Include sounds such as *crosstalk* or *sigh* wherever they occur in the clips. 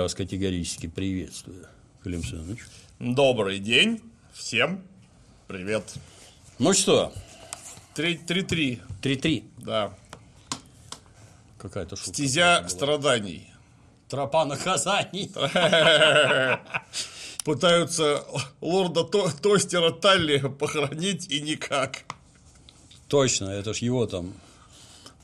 Я вас категорически приветствую, Клим Саныч. Добрый день всем. Привет. Ну что, Три- Три-три, 3-3. да. Какая-то шутка. Стезя страданий. Тропа наказаний. *laughs* Пытаются лорда То- Тостера Талли похоронить и никак. Точно, это ж его там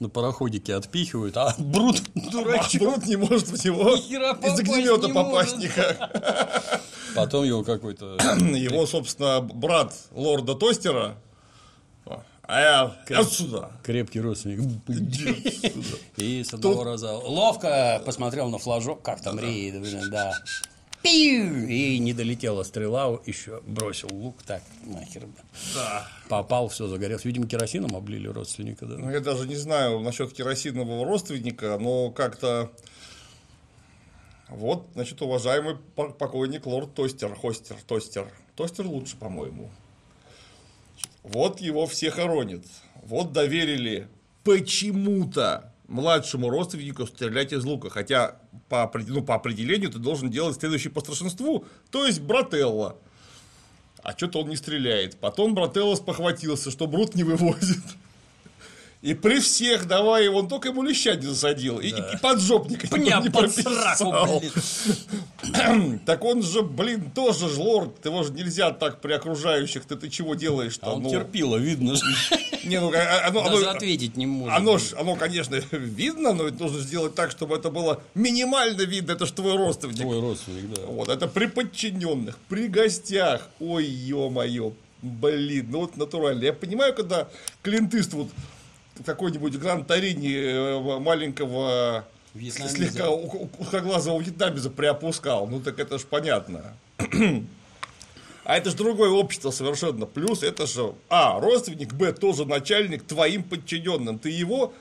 на пароходике отпихивают, а Брут *laughs* дурачок. Брут не может в него из попасть огнемета не попасть никак. Потом его какой-то... *clears throat* Его, собственно, брат лорда Тостера. А я отсюда. Крепкий родственник. *laughs* И с одного раза ловко посмотрел на флажок, как там рейд, блин, да. Пиу! И не долетела стрела, еще бросил лук, так, нахер. Да. Попал, все загорелось. Видимо, керосином облили родственника, да. Ну, я даже не знаю насчет керосинового родственника, но как-то... Вот, значит, уважаемый по- покойник лорд Тостер, Хостер, Тостер. Тостер лучше, по-моему. Вот его все хоронят. Вот доверили почему-то младшему родственнику стрелять из лука. Хотя по, ну, по определению ты должен делать следующий по старшинству, то есть брателло. А что-то он не стреляет. Потом брателло спохватился, что Брут не вывозит. И при всех давай его, он только ему леща не засадил. И, и поджопника Пня не под прописал. сраку. *clears throat* Так он же, блин, тоже ж лорд. Его же нельзя так при окружающих. Ты, ты чего делаешь-то? А он Ну, терпило, видно же. *laughs* Не, ну, а- оно, Даже оно- ответить не может. оно, ж, оно, конечно, *laughs* видно, но ведь нужно сделать так, чтобы это было минимально видно. Это же твой родственник. Твой родственник, да. Вот, это при подчиненных, при гостях. Ой, ё-моё. Блин, ну вот натурально. Я понимаю, когда Клинт Иствуд в какой-нибудь Гранд Торине э, маленького Вьетнамеза. слегка узкоглазого вьетнамеза приопускал. Ну так это ж понятно. А это же другое общество совершенно. Плюс это же, а, родственник, б, тоже начальник твоим подчиненным. Ты его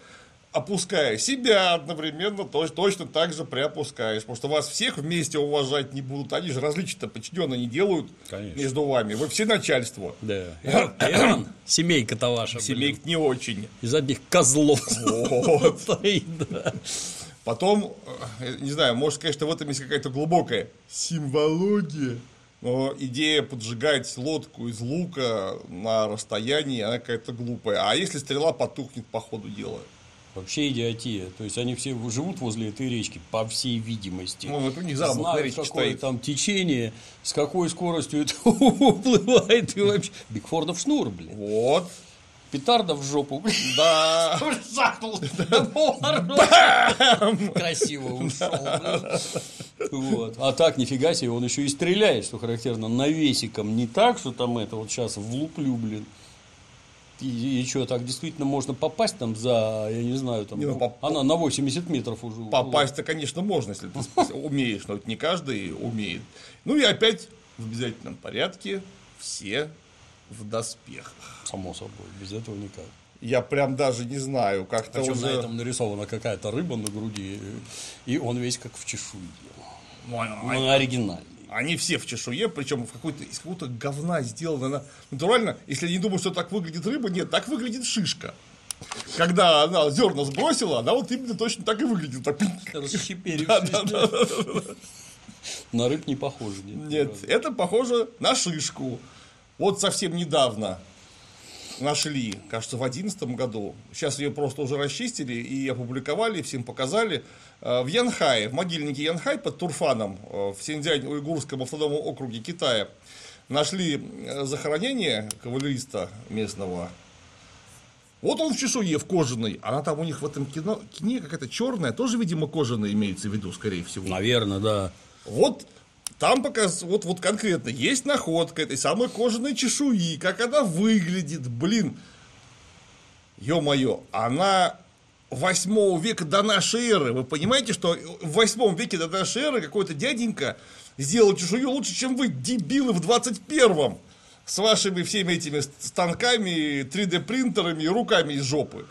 опуская себя одновременно точ- точно так же приопускаешь. Потому что вас всех вместе уважать не будут. Они же различия-то подчиненные не делают Конечно. между вами. Вы все начальство. Да. *coughs* Семейка-то ваша, блин. Семейк не очень. Из одних козлов. Вот. *laughs* Потом, э, не знаю, может, конечно, в этом есть какая-то глубокая симвология. Но идея поджигать лодку из лука на расстоянии, она какая-то глупая. А если стрела потухнет по ходу дела? Вообще идиотия. То есть они все живут возле этой речки, по всей видимости. Ну, вот у них на Знают, какое стоит. там течение, с какой скоростью это *laughs* уплывает и вообще. Бигфордов шнур, блин. Вот, Петарда в жопу, да. *laughs* Жахнул. *laughs* Красиво ушел. Вот. А так, нифига себе, он еще и стреляет, что характерно, навесиком. Не так, что там это вот сейчас влуплю, блин. И, что, так действительно можно попасть там за, я не знаю, там, Не, ну, ну, поп- она на 80 метров уже. Попасть-то, конечно, можно, если ты *laughs* умеешь, но это не каждый умеет. Ну и опять в обязательном порядке все в доспехах. Само собой, без этого никак. Я прям даже не знаю, как-то Причем уже... на этом нарисована какая-то рыба на груди, и он весь как в чешуе. Ну, оригинальный. Они все в чешуе, причем в какой-то, из какого-то говна сделано. Она- Натурально, если они думают, что так выглядит рыба, нет, так выглядит шишка. Когда она зерна сбросила, она вот именно точно так и выглядит. Так. На рыб не похоже. Нет, Нет, это похоже на шишку. Вот совсем недавно нашли, кажется, в 2011 году. Сейчас ее просто уже расчистили и опубликовали, всем показали. Э, В Янхае, в могильнике Янхай под Турфаном, э, в Синьцзянь-Уйгурском автономном округе Китая, нашли э, захоронение кавалериста местного. Вот он в чешуе, в кожаной. Она там у них в этом кино, кине какая-то черная, тоже, видимо, кожаная имеется в виду, скорее всего. Наверное, да. Вот там пока вот, вот конкретно есть находка этой самой кожаной чешуи, как она выглядит, блин. Ё-моё, она 8 века до нашей эры. Вы понимаете, что в 8 веке до нашей эры какой-то дяденька сделал чешую лучше, чем вы, дебилы, в 21-м. С вашими всеми этими станками, 3D-принтерами и руками из жопы.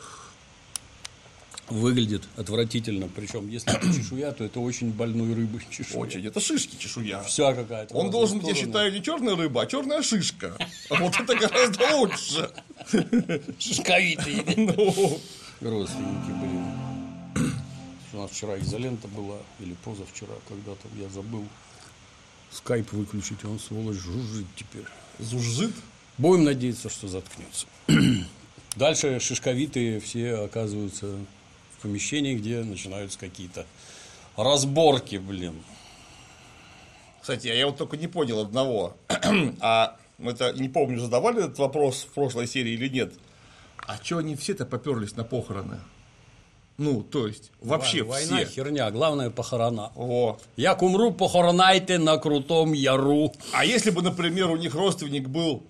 Выглядит отвратительно. Причем, если это чешуя, то это очень больной рыбы чешуя. Очень. Это шишки чешуя. Вся какая-то. Он должен быть, я считаю, не черная рыба, а черная шишка. А Вот это гораздо лучше. Шишковитый. Ну, Родственники, блин. Что нас вчера изолента была, или позавчера, когда-то, я забыл. Скайп выключить, он, сволочь, жужжит теперь. Зужжит? Будем надеяться, что заткнется. *clears throat* Дальше шишковитые все оказываются помещении, где начинаются какие-то разборки, блин. Кстати, я вот только не понял одного. *clears throat* а это не помню, задавали этот вопрос в прошлой серии или нет. А что они все-то поперлись на похороны? Ну, то есть, вообще Война все. херня, главное похорона. Во. Як умру, похоронайте на крутом яру. А если бы, например, у них родственник был...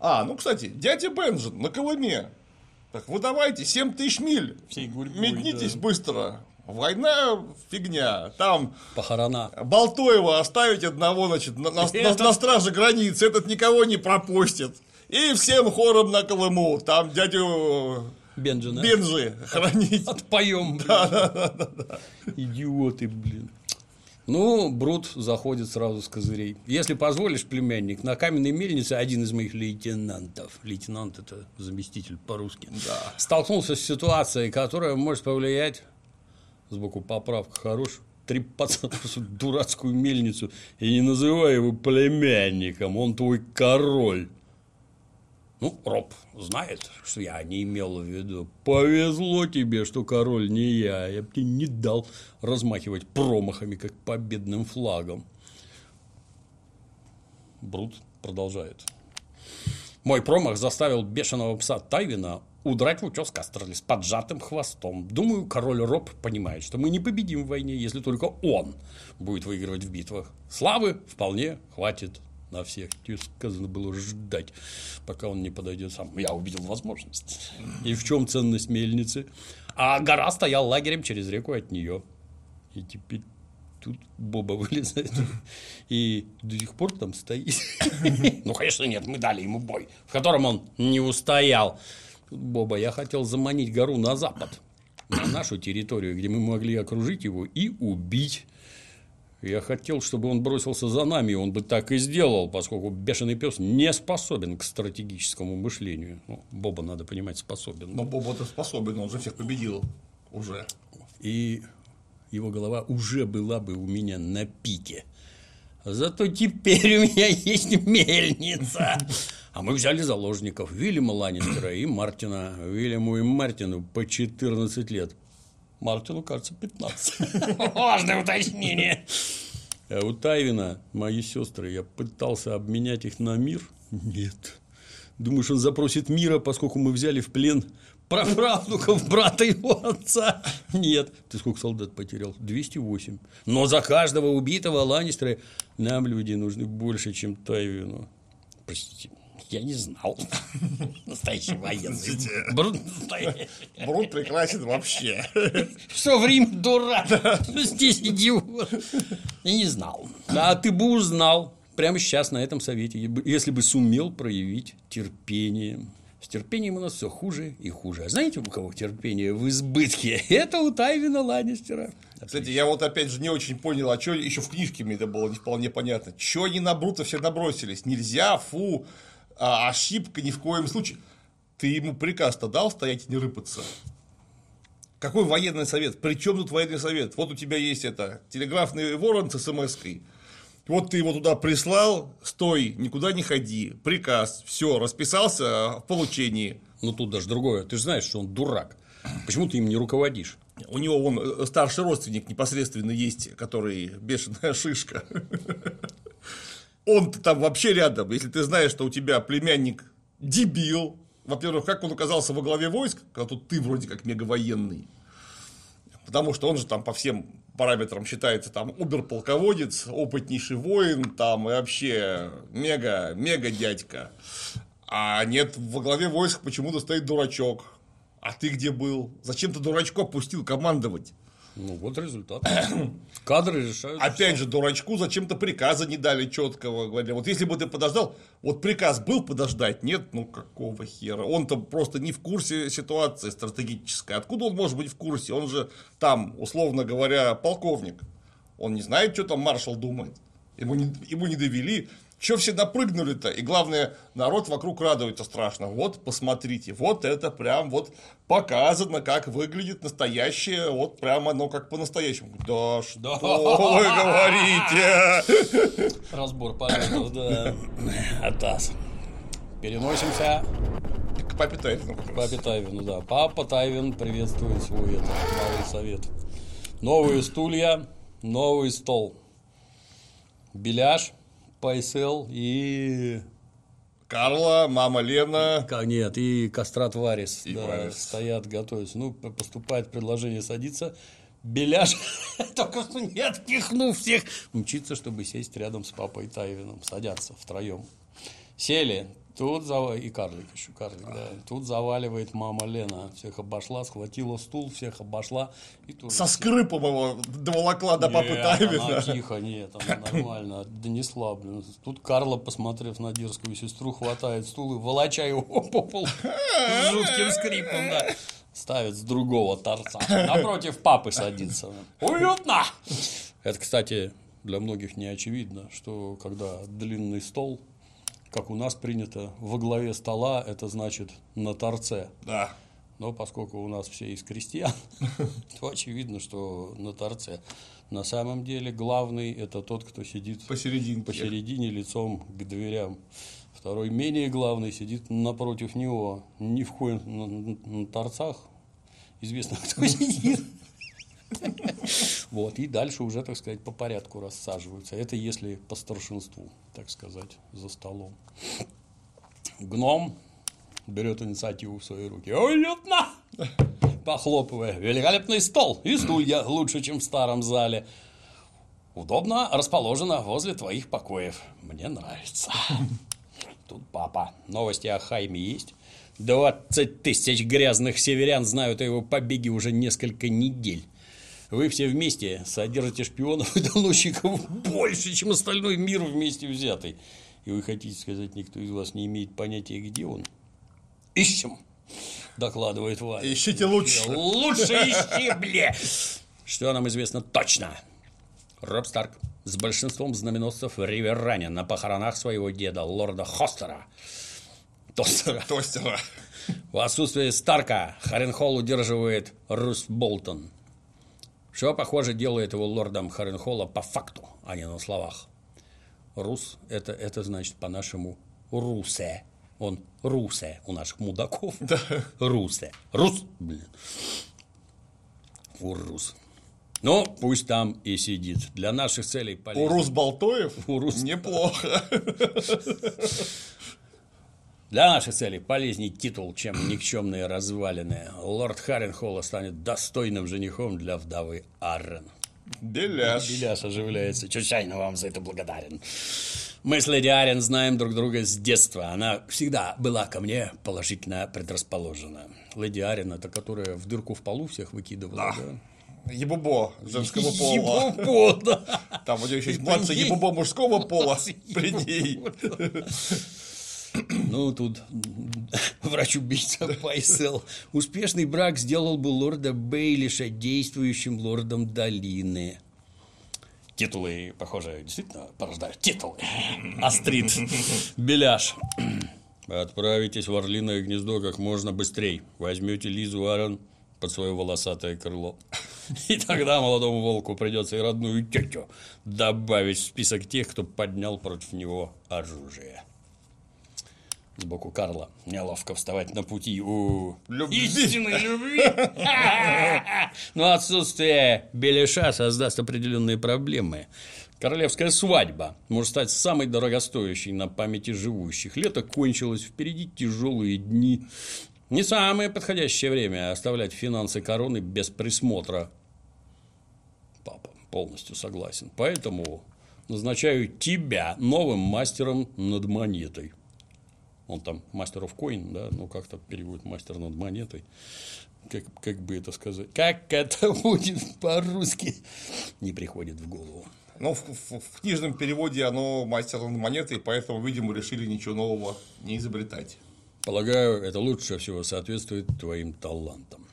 А, ну, кстати, дядя Бенджин на Колыме. Так вы давайте 7 тысяч миль. Всей гурьбой, Метнитесь да. быстро. Война фигня. Там Похорона. Болтоева оставить одного, значит, на, на- на- на страже границы, этот никого не пропустит. И всем хором на Колыму. Там дядю Бенджина. Бенжи хранить. Отпоем, блин. Идиоты, блин. Ну, Брут заходит сразу с козырей. Если позволишь, племянник, на каменной мельнице один из моих лейтенантов, лейтенант это заместитель по-русски, Да. столкнулся с ситуацией, которая может повлиять, сбоку поправка хорош, три пацана *laughs* дурацкую мельницу, и не называй его племянником, он твой король. Ну, Роб знает, что я не имел в виду. Повезло тебе, что король не я. Я бы тебе не дал размахивать промахами, как победным флагом. Брут продолжает. Мой промах заставил бешеного пса Тайвина удрать в утес Кастерли с поджатым хвостом. Думаю, король Роб понимает, что мы не победим в войне, если только он будет выигрывать в битвах. Славы вполне хватит на всех. Тебе сказано было ждать, пока он не подойдет сам. Я увидел возможность. И в чем ценность мельницы? А гора стоял лагерем через реку от нее. И теперь тут Боба вылезает и до сих пор там стоит. *laughs* Ну, конечно, нет, мы дали ему бой, в котором он не устоял. Боба, я хотел заманить гору на запад, на нашу территорию, где мы могли окружить его и убить. Я хотел, чтобы он бросился за нами, и он бы так и сделал, поскольку бешеный пес не способен к стратегическому мышлению. Ну, Боба, надо понимать, способен. Но Боба-то способен, он же всех победил уже. И его голова уже была бы у меня на пике. Зато теперь у меня есть мельница. А мы взяли заложников Вильяма Ланнистера и Мартина. Вильяму и Мартину по 14 лет. Мартину, кажется, 15. Важное уточнение. А у Тайвина мои сестры, я пытался обменять их на мир. Нет. Думаешь, он запросит мира, поскольку мы взяли в плен праправнуков брата его отца? Нет. Ты сколько солдат потерял? 208. Но за каждого убитого Ланнистера нам люди нужны больше, чем Тайвину. Простите, я не знал. *laughs* Настоящий военный. Брут. Брут прекрасен вообще. Что в Рим дурак, что здесь идиот. Я не знал. А ты бы узнал прямо сейчас на этом совете, если бы сумел проявить терпение. С терпением у нас все хуже и хуже. А знаете, у кого терпение в избытке? *laughs* Это у Тайвина Ланнистера. Кстати, я вот опять же не очень понял, а что еще в книжке мне это было не вполне понятно. Че они на Брута все набросились? Нельзя, фу, а, ошибка ни в коем случае. Ты ему приказ-то дал стоять и не рыпаться? Какой военный совет? При чем тут военный совет? Вот у тебя есть это телеграфный ворон с смс-кой. Вот ты его туда прислал, стой, никуда не ходи, приказ, все, расписался в получении. Ну, тут даже другое. Ты же знаешь, что он дурак. Почему ты им не руководишь? У него вон э, старший родственник непосредственно есть, который бешеная *laughs* шишка. Он там вообще рядом. Если ты знаешь, что у тебя племянник дебил, во-первых, как он оказался во главе войск, когда тут ты вроде как мегавоенный. Потому что он же там по всем параметрам считается там оберполководец, опытнейший воин, там и вообще мега, мега дядька. А нет, во главе войск почему-то стоит дурачок. А ты где был? Зачем ты дурачка пустил командовать? Ну, вот результат. *coughs* Кадры решают. Опять же, дурачку зачем-то приказа не дали четкого. Говорили, вот если бы ты подождал, вот приказ был подождать, нет, ну какого хера? Он-то просто не в курсе ситуации стратегической. Откуда он может быть в курсе? Он же там, условно говоря, полковник. Он не знает, что там маршал думает. ему не, ему не довели. Че все напрыгнули-то? И главное, народ вокруг радуется страшно. Вот, посмотрите, вот это прям вот показано, как выглядит настоящее, вот прям оно как по-настоящему. Да что Да. вы говорите? *laughs* Разбор полетов, да. Атас. Переносимся К папе Тайфину как к папе Тайвину, да. Папа Тайвин приветствует свой это, малый совет. Новые стулья, новый стол. Беляш, Пайсел и... Карла, мама Лена. Нет, и Кастрат Варис. И да, Варис. стоят, готовятся. Ну, поступает предложение садиться. Беляш, *laughs* только что не отпихнув всех, мчится, чтобы сесть рядом с папой Тайвином. Садятся втроем. Сели. Тут зава... и карлик еще, карлик, да. Тут заваливает мама Лена. Всех обошла, схватила стул, всех обошла. И тут Со скрипом его доволокла до папы Тайвина. тихо, нет, она нормально, донесла, блин. Тут Карла, посмотрев на дерзкую сестру, хватает стул и волоча его по полу с жутким скрипом, да. Ставит с другого торца. Напротив папы садится. Уютно! Это, кстати, для многих не очевидно, что когда длинный стол, как у нас принято, во главе стола, это значит на торце. Да. Но поскольку у нас все из крестьян, *laughs* то очевидно, что на торце. На самом деле главный – это тот, кто сидит Посерединке. посередине лицом к дверям. Второй, менее главный, сидит напротив него, ни в коем на, на торцах. Известно, *laughs* кто сидит. *laughs* Вот, и дальше уже, так сказать, по порядку рассаживаются. Это если по старшинству, так сказать, за столом. Гном берет инициативу в свои руки. Уютно! *laughs* Похлопывая. Великолепный стол и стулья лучше, чем в старом зале. Удобно расположено возле твоих покоев. Мне нравится. *laughs* Тут папа. Новости о Хайме есть? 20 тысяч грязных северян знают о его побеге уже несколько недель. Вы все вместе содержите шпионов и доносчиков больше, чем остальной мир вместе взятый. И вы хотите сказать, никто из вас не имеет понятия, где он? Ищем, докладывает Ваня. Ищите лучше. Лучше ищи, бля! Что нам известно точно? Роб Старк с большинством знаменосцев Риверране на похоронах своего деда, лорда Хостера. Тостера. Тостера. В отсутствие Старка Харенхолл удерживает Рус Болтон. Что, похоже, делает его лордом Харенхолла по факту, а не на словах. Рус это, это значит по-нашему русе. Он русе у наших мудаков. Русе. Рус, блин. Урус. Ну, пусть там и сидит. Для наших целей полезно. Урус Болтоев? Урус. Неплохо. *laughs* Для наших целей полезней титул, чем никчемные развалины. Лорд Харенхолла станет достойным женихом для вдовы Аррен. Беляш. Беляш оживляется. Чрезвычайно вам за это благодарен. Мы с леди Арен знаем друг друга с детства. Она всегда была ко мне положительно предрасположена. Леди Арен, это которая в дырку в полу всех выкидывала, да? Ебубо женского пола. Ебубо, да. Там у нее еще есть ебубо мужского пола при ней. Ну, тут *laughs* врач-убийца Пайсел. Успешный брак сделал бы лорда Бейлиша действующим лордом долины. Титулы, похоже, действительно порождают титулы. *laughs* Астрид, Беляш. Отправитесь в Орлиное гнездо как можно быстрее. Возьмете Лизу Аарон под свое волосатое крыло. И тогда молодому волку придется и родную тетю добавить в список тех, кто поднял против него оружие. Сбоку Карла. Неловко вставать на пути у Любви. истинной *laughs* любви. *laughs* Но отсутствие беляша создаст определенные проблемы. Королевская свадьба может стать самой дорогостоящей на памяти живущих. Лето кончилось, впереди тяжелые дни. Не самое подходящее время оставлять финансы короны без присмотра. Папа полностью согласен. Поэтому назначаю тебя новым мастером над монетой. Он там мастер of coin, да, ну как-то переводит мастер над монетой. Как, как бы это сказать? Как это *laughs* будет по-русски? Не приходит в голову. Ну, в, в- в книжном переводе оно мастер над монетой, поэтому, видимо, решили ничего нового не изобретать. Полагаю, это лучше всего соответствует твоим талантам.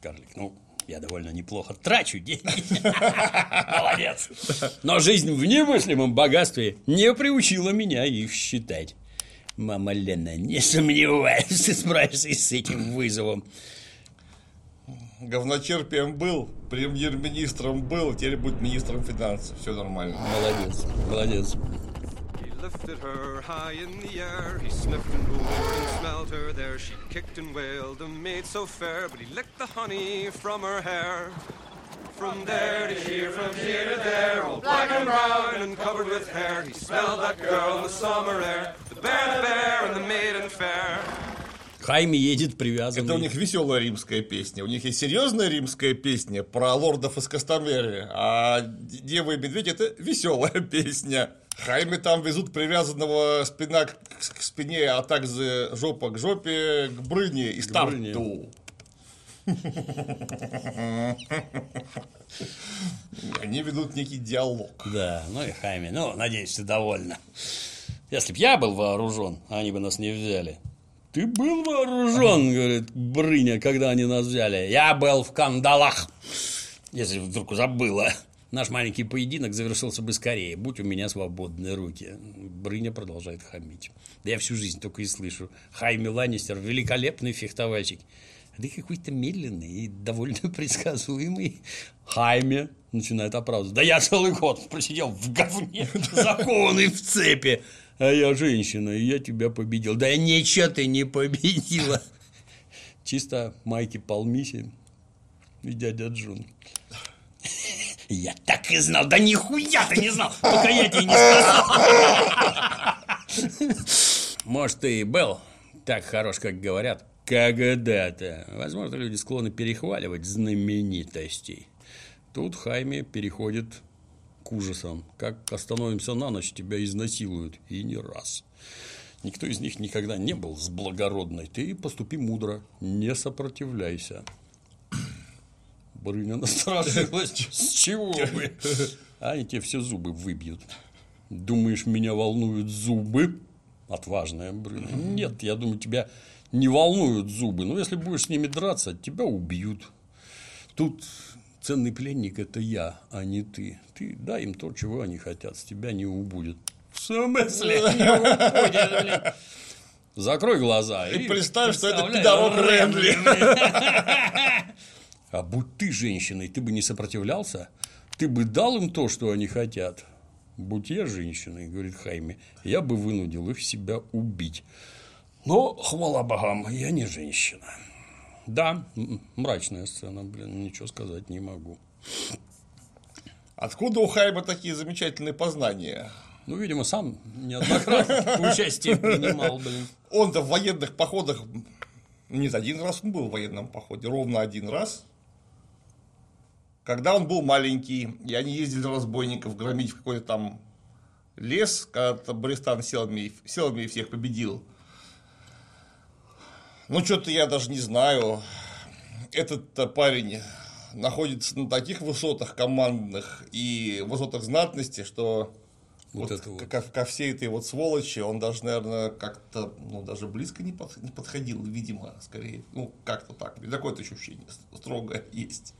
Карлик, ну, Я довольно неплохо трачу деньги. *laughs* Молодец. Но жизнь в немыслимом богатстве не приучила меня их считать. Мама Лена, не сомневаюсь, *laughs* ты справишься с этим вызовом. Говночерпием был, премьер-министром был, теперь будет министром финансов. Все нормально. Молодец, молодец. lifted her high in the air. He sniffed and moved and smelled her there. She kicked and wailed, a maid so fair, but he licked the honey from her hair. From there to here, from here to there, all black and brown and covered with hair. He smelled that girl in the summer air. The bear, the bear, and the maiden fair. Хайми едет привязанный. Это у них веселая римская песня. У них есть серьезная римская песня про лордов из Кастамеры, а Дева и Медведь это веселая *laughs* песня. Хайме там везут привязанного спина к, к спине, а также жопа к жопе, к брыне и старту. *laughs* Они ведут некий диалог. Да, ну и Хайми, ну, надеюсь, ты довольна. Если б я был вооружен, они бы нас не взяли. Ты был вооружен, говорит Брыня, когда они нас взяли. Я был в кандалах, если вдруг забыла. Наш маленький поединок завершился бы скорее, будь у меня свободные руки. Брыня продолжает хамить. Да я всю жизнь только и слышу. Хайми Ланнистер – великолепный фехтовальщик. Ты какой-то медленный и довольно *laughs* предсказуемый. Хайме начинает оправдываться. Да я целый год просидел в говне, *laughs* закованный в цепи. А я женщина, и я тебя победил. Да ничего ты не победила. *laughs* Чисто Майки Палмиси и дядя Джун. Я так и знал. Да нихуя ты не знал, пока я тебе не сказал. Может, ты и был так хорош, как говорят, когда-то. Возможно, люди склонны перехваливать знаменитостей. Тут Хайме переходит к ужасам. Как остановимся на ночь, тебя изнасилуют. И не раз. Никто из них никогда не был с благородной. Ты поступи мудро, не сопротивляйся. Брыня насторожилась. *laughs* С чего бы? Они тебе все зубы выбьют. Думаешь, меня волнуют зубы? Отважная Брыня. Нет, я думаю, тебя не волнуют зубы. Но если будешь с ними драться, тебя убьют. Тут ценный пленник – это я, а не ты. Ты дай им то, чего они хотят, с тебя не убудет. В смысле *laughs* не убудет, блин? Закрой глаза и, и представь, что это пидорок Рэнли. А будь ты женщиной, ты бы не сопротивлялся? Ты бы дал им то, что они хотят? Будь я женщиной, говорит Хайме, я бы вынудил их себя убить. Но, хвала богам, я не женщина. Да, мрачная сцена, блин, ничего сказать не могу. Откуда у Хайма такие замечательные познания? Ну, видимо, сам неоднократно *laughs* участие принимал, блин. Он-то в военных походах не один раз он был в военном походе, ровно один раз. Когда он был маленький, и они ездили разбойников громить в какой-то там лес, когда Бристан силами, силами всех победил. Ну, что-то я даже не знаю. Этот парень находится на таких высотах командных и высотах знатности, что вот, вот это вот. Ко, ко всей этой вот сволочи он даже, наверное, как-то, ну, даже близко не, под, не подходил, видимо, скорее, ну, как-то так. Такое-то ощущение строгое *laughs* есть.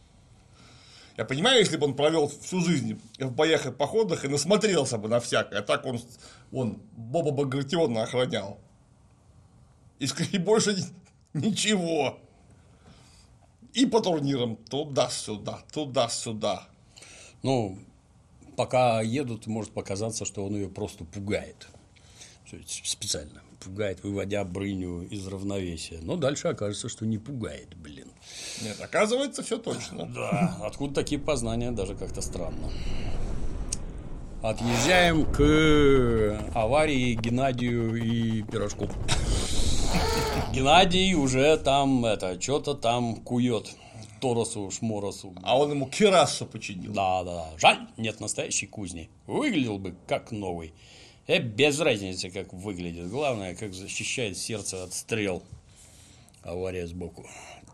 Я понимаю, если бы он провел всю жизнь в боях и походах и насмотрелся бы на всякое, а так он, он Боба Багратиона охранял. И, и больше ничего. И по турнирам туда-сюда, туда-сюда. Ну, пока едут, может показаться, что он ее просто пугает. Специально пугает, выводя Брыню из равновесия. Но дальше окажется, что не пугает, блин. Нет, оказывается, все точно. Да, откуда такие познания, даже как-то странно. Отъезжаем к аварии Геннадию и Пирожку. Геннадий уже там это что-то там кует. Торосу, Шморосу. А он ему кирасу починил. Да, да, да. Жаль, нет настоящей кузни. Выглядел бы как новый. И без разницы, как выглядит. Главное, как защищает сердце от стрел. Авария сбоку.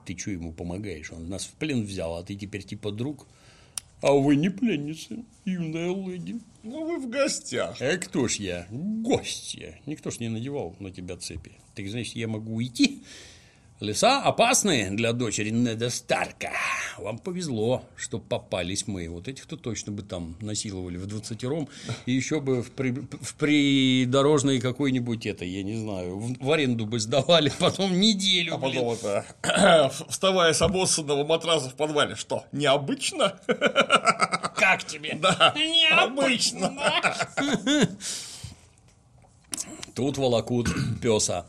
Ты что ему помогаешь? Он нас в плен взял, а ты теперь типа друг. А вы не пленница, юная леди. Ну, вы в гостях. А кто ж я? Гостья. Никто ж не надевал на тебя цепи. Ты знаешь, я могу уйти, Леса опасные для дочери Неда Старка. Вам повезло, что попались мы. Вот этих-то точно бы там насиловали в двадцатером. И еще бы в, при, в придорожной какой-нибудь это, я не знаю, в, в аренду бы сдавали *laughs* потом неделю. А блин. потом это, *clears throat* вставая с обоссанного матраса в подвале, что, необычно? *laughs* Как тебе? Да, Необычно. *laughs* Тут волокут песа.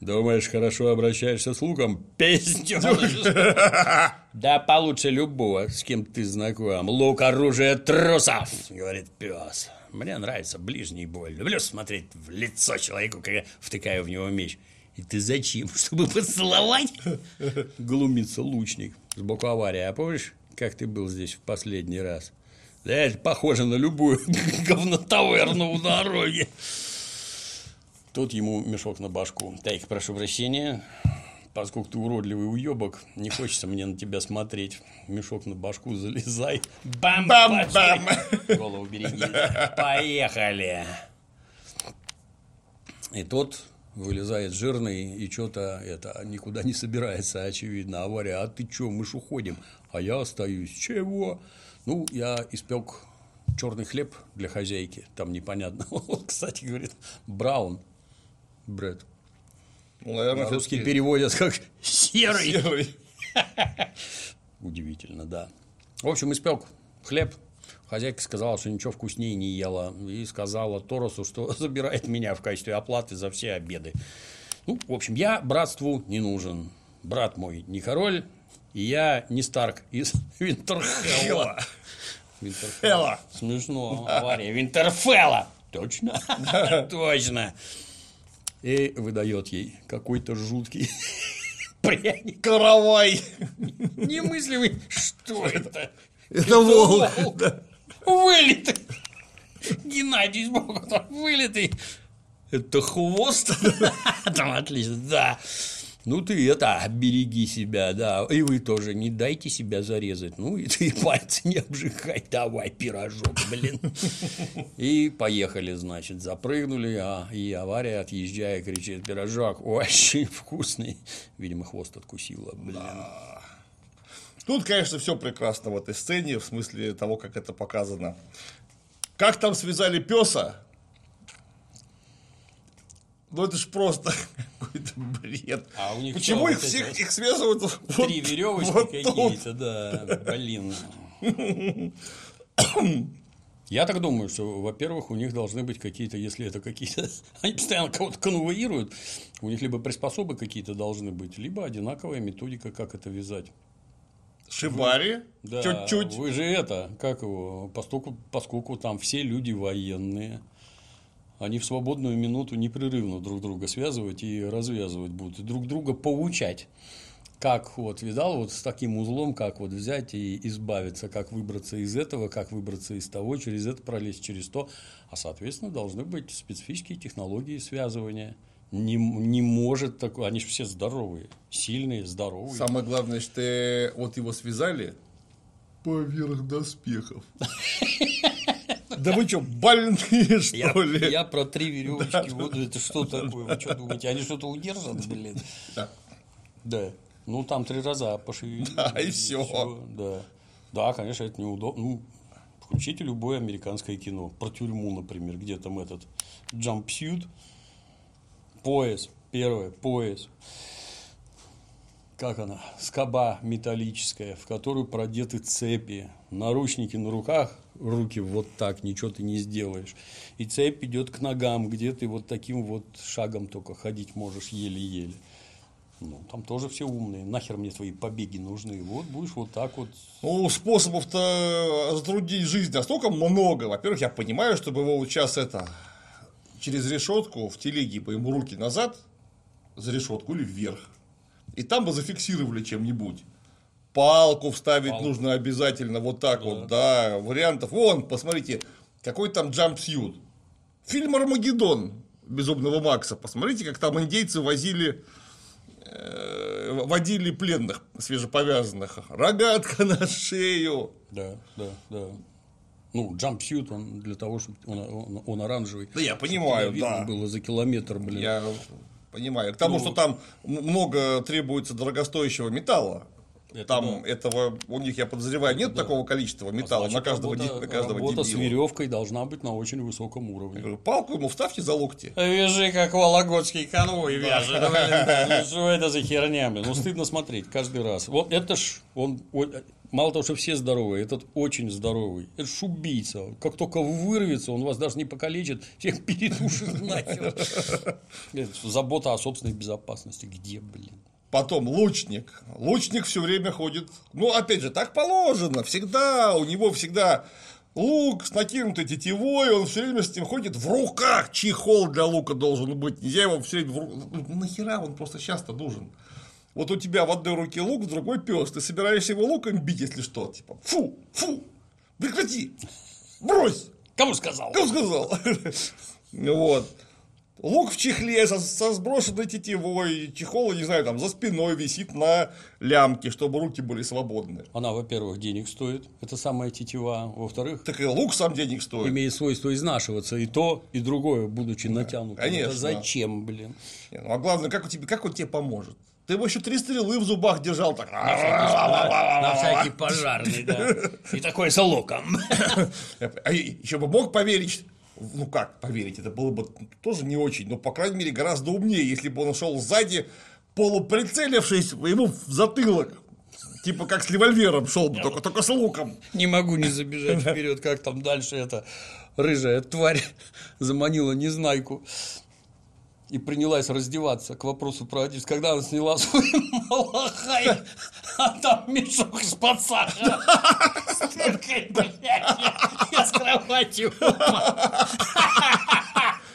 Думаешь, хорошо обращаешься с луком? Песню. *laughs* Да получше любого, с кем ты знаком. Лук оружие трусов, говорит пес. Мне нравится ближний бой. Люблю смотреть в лицо человеку, когда втыкаю в него меч. И ты зачем? *laughs* Чтобы поцеловать? Глумится лучник. Сбоку авария. А помнишь, как ты был здесь в последний раз? Да это похоже на любую *laughs* говнотаверну у дороги. Тут ему мешок на башку. Так, прошу прощения. Поскольку ты уродливый уебок, не хочется мне на тебя смотреть. Мешок на башку залезай. Бам! Бам-бам! пошли. Голову береги. Поехали! И тот вылезает жирный и что-то это никуда не собирается, очевидно. Авария, а ты что, мы ж уходим? А я остаюсь. Чего? Ну, я испек черный хлеб для хозяйки. Там непонятно. *laughs* Вот, кстати, говорит, браун бред. Ну, наверное, Русские всё-таки переводят как серый. серый. *laughs* Удивительно, да. В общем, испек хлеб. Хозяйка сказала, что ничего вкуснее не ела. И сказала Торосу, что *laughs* забирает меня в качестве оплаты за все обеды. Ну, в общем, я братству не нужен. Брат мой не король, и я не Старк из Винтерхелла. *laughs* Винтерфелла. Смешно. *laughs* Авария Винтерфелла. Точно? Точно. И выдает ей какой-то жуткий пряник. Каравай. Немыслимый. Что это? Это волк. Вылитый. Геннадий там вылитый. Это хвост? *laughs* Там отлично, да. Ну ты это, береги себя, да. И вы тоже не дайте себя зарезать. Ну и ты пальцы не обжигай. Давай пирожок, блин. И поехали, значит, запрыгнули, а и авария, отъезжая, кричит, пирожок *laughs* очень вкусный. Видимо, хвост откусила, блин. Тут, конечно, все прекрасно в этой сцене, в смысле того, как это показано. Как там связали песа? Ну это ж просто *laughs* какой-то бред. А у них Почему что, их вот всех их связывают вот, Три веревочки вот какие-то, да, блин. *laughs* Я так думаю, что, во-первых, у них должны быть какие-то, если это какие-то, *laughs* они постоянно кого-то конвоируют, у них либо приспособы какие-то должны быть, либо одинаковая методика, как это вязать. Шибари, Да, чуть-чуть. Вы же это, как его, поскольку, поскольку там все люди военные, они в свободную минуту непрерывно друг друга связывать и развязывать будут, и друг друга поучать. Как вот, видал, вот с таким узлом, как вот взять и избавиться, как выбраться из этого, как выбраться из того, через это пролезть, через то. А, соответственно, должны быть специфические технологии связывания. Не, не может такое, они же все здоровые, сильные, здоровые. Самое главное, что вот его связали поверх доспехов. Да вы что, больные, Я, что ли? я про три веревочки буду. Это что такое? Вы что думаете? Они что-то удержат, блин? Да. Да. Ну, там три раза пошевелили. Да, и всё. Да. Да, конечно, это неудобно. Ну, включите любое американское кино. Про тюрьму, например, где там этот джампсют. Пояс. Первое, пояс. Как она? Скоба металлическая, в которую продеты цепи. Наручники на руках, руки вот так, ничего ты не сделаешь. И цепь идет к ногам, где ты вот таким вот шагом только ходить можешь еле-еле. Ну, там тоже все умные. Нахер мне твои побеги нужны? Вот будешь вот так вот. Ну, способов-то затруднить жизнь настолько много. Во-первых, я понимаю, чтобы его вот сейчас это через решетку в телеге по ему руки назад, за решетку или вверх. И там бы зафиксировали чем-нибудь. Палку вставить Палку. нужно обязательно, вот так вот, да, вариантов. Вон, посмотрите, какой там джампсьют. Фильм Армагеддон Безумного Макса. Посмотрите, как там индейцы возили э, водили пленных свежеповязанных. Рогатка *laughs* на шею. Да, да, да. Ну, джампсют, он для того, чтобы он, он, он оранжевый. Да я понимаю, да. было за километр, блин. Я Понимаю. К тому, Ну, что там много требуется дорогостоящего металла. Это там да. этого, у них, я подозреваю, нет такого количества металла Значит, на каждого, работа, на каждого работа с дебила. веревкой должна быть на очень высоком Я уровне. говорю, Палку ему вставьте за локти. Вяжи, как вологодский конвой вяжет. да. Ну что это за херня, блин? Ну стыдно смотреть каждый раз. Вот это ж, он, мало того, что все здоровые, этот очень здоровый. Это ж убийца. Как только вырвется, он вас даже не покалечит, всех передушит нахер. *laughs* Забота о собственной безопасности. Где, блин? Потом лучник. Лучник все время ходит. Ну, опять же, так положено. Всегда, у него всегда лук с накинутой тетивой, он все время с ним ходит в руках. Чехол для лука должен быть. Нельзя его все время в ру- Ну, нахера он просто часто нужен? Вот у тебя в одной руке лук, в другой пес. Ты собираешься его луком бить, если что. Типа, фу, фу, прекрати, брось. Кому сказал? Кто сказал? *laughs* Вот. Лук в чехле со, со сброшенной тетивой, чехол, не знаю, там за спиной висит на лямке, чтобы руки были свободны. Она, во-первых, денег стоит. Это самая тетива. Во-вторых, Так и лук сам денег стоит. имеет свойство изнашиваться и то, и другое, будучи натянутым. конечно. Это зачем, блин? Не, ну, а главное, как, у тебя, как он тебе поможет? Ты его еще три стрелы в зубах держал, так. На всякий пожарный, да. И такой с луком. А еще бы мог поверить, ну как поверить, это было бы тоже не очень, но, по крайней мере, гораздо умнее, если бы он шел сзади, полуприцелившись ему в затылок. Типа как с револьвером шел бы, только, только с луком. Не могу не забежать *laughs* вперед, как там дальше эта рыжая тварь *laughs* заманила незнайку и принялась раздеваться к вопросу про одежду. Когда она сняла *laughs* свой малахай, а там мешок с-под сахара. Я с кровати упал.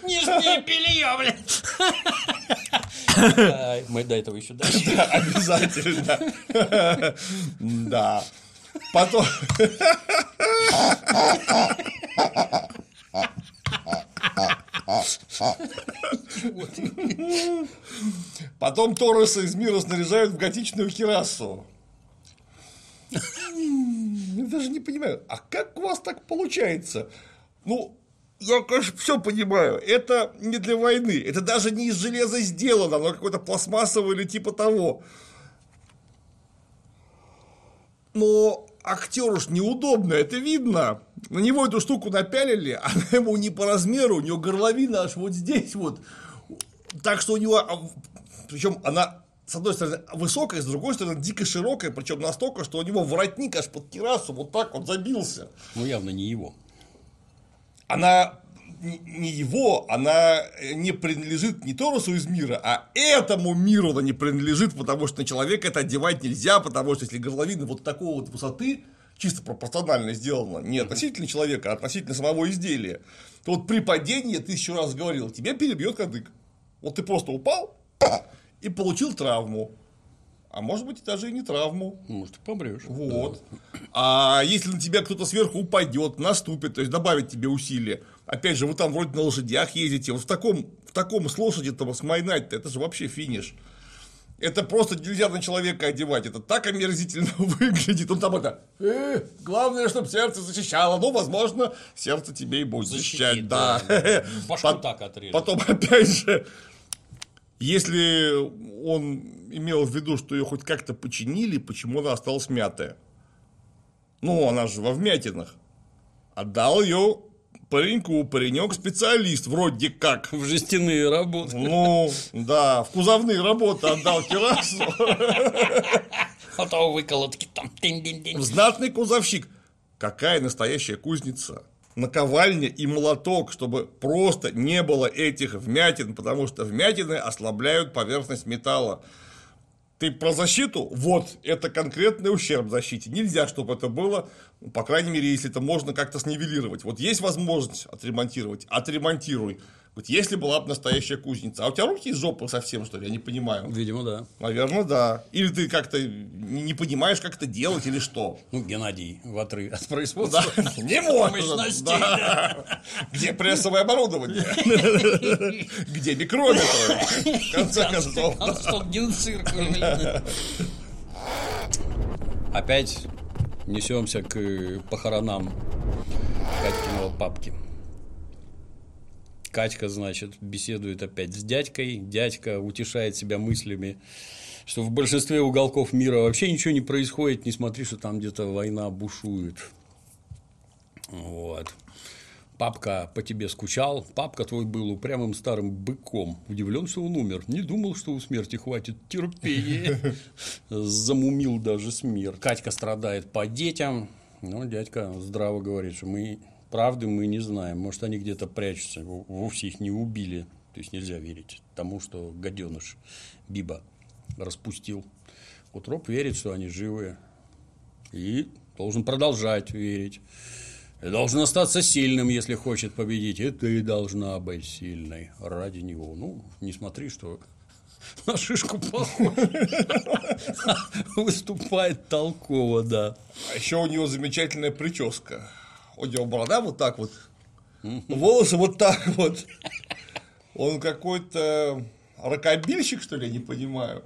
Нижнее белье, блядь. Мы до этого еще дойдем. Да, обязательно. Да. Потом... Потом Тороса из мира снаряжают в готичную кирасу. Я даже не понимаю, а как у вас так получается? Ну, я, конечно, все понимаю. Это не для войны. Это даже не из железа сделано, оно какое-то пластмассовое или типа того. Но актеру ж неудобно, это видно. На него эту штуку напялили, *laughs* она ему не по размеру, у него горловина аж вот здесь вот. Так что у него, причем она с одной стороны высокая, с другой стороны дико широкая, причем настолько, что у него воротник аж под кирасу вот так вот забился. Ну, явно не его. Она не его, она не принадлежит не Торусу из мира, а этому миру она не принадлежит, потому что на человека это одевать нельзя, потому что если горловина вот такого вот высоты, чисто пропорционально сделана, не относительно человека, а относительно самого изделия, то вот при падении, я тысячу раз говорил, тебя перебьет кадык. Вот ты просто упал и получил травму. А может быть, даже и не травму. Может, ты помрешь. Вот. А если на тебя кто-то сверху упадет, наступит, то есть добавит тебе усилия. Опять же, вы там вроде на лошадях ездите, вот в таком, в таком с лошади-то смайнать-то, это же вообще финиш. Это просто нельзя на человека одевать, это так омерзительно *laughs* выглядит. Он там это, «Э, главное, чтобы сердце защищало. Ну, возможно, сердце тебе и будет защищать, Защитит, да. да. *laughs* Башку Пот- так отрежет. Потом, *laughs* опять же, если он имел в виду, что ее хоть как-то починили, почему она осталась мятая? Ну, она же во вмятинах. Отдал ее пареньку, паренек специалист, вроде как. В жестяные работы. Ну, да, в кузовные работы отдал Кирасу. А то выколотки там. Знатный кузовщик. Какая настоящая кузница? Наковальня и молоток, чтобы просто не было этих вмятин, потому что вмятины ослабляют поверхность металла. Ты про защиту? Вот, это конкретный ущерб защите. Нельзя, чтобы это было, по крайней мере, если это можно как-то снивелировать. Вот есть возможность отремонтировать, отремонтируй. Вот если была бы настоящая кузница. А у тебя руки из жопы совсем, что ли? Я не понимаю. Видимо, да. Наверное, да. Или ты как-то не понимаешь, как это делать, или что. Ну, Геннадий в отрыве от Да, производства. *laughs* не. Мощностей, да. Где прессовое оборудование? *laughs* Где микрометры? В конце концов. Генцирк. Опять несемся к похоронам Катькиного папки. Катька, значит, беседует опять с дядькой. Дядька утешает себя мыслями, что в большинстве уголков мира вообще ничего не происходит, не смотри, что там где-то война бушует. Вот. Папка по тебе скучал, папка твой был упрямым старым быком. Удивлен, что он умер. Не думал, что у смерти хватит терпения. *laughs* Замумил даже смерть. Катька страдает по детям. Ну, дядька здраво говорит, что мы правды мы не знаем. Может, они где-то прячутся, вовсе их не убили. То есть нельзя верить тому, что гаденыш Биба распустил. Утроп верит, что они живые. И должен продолжать верить. И должен остаться сильным, если хочет победить. И ты должна быть сильной ради него. Ну, не смотри, что *laughs* на шишку похож. *laughs* Выступает толково, да. А еще у него замечательная прическа. У него борода вот так вот, волосы вот так вот. Он какой-то ракобильщик, что ли, я не понимаю.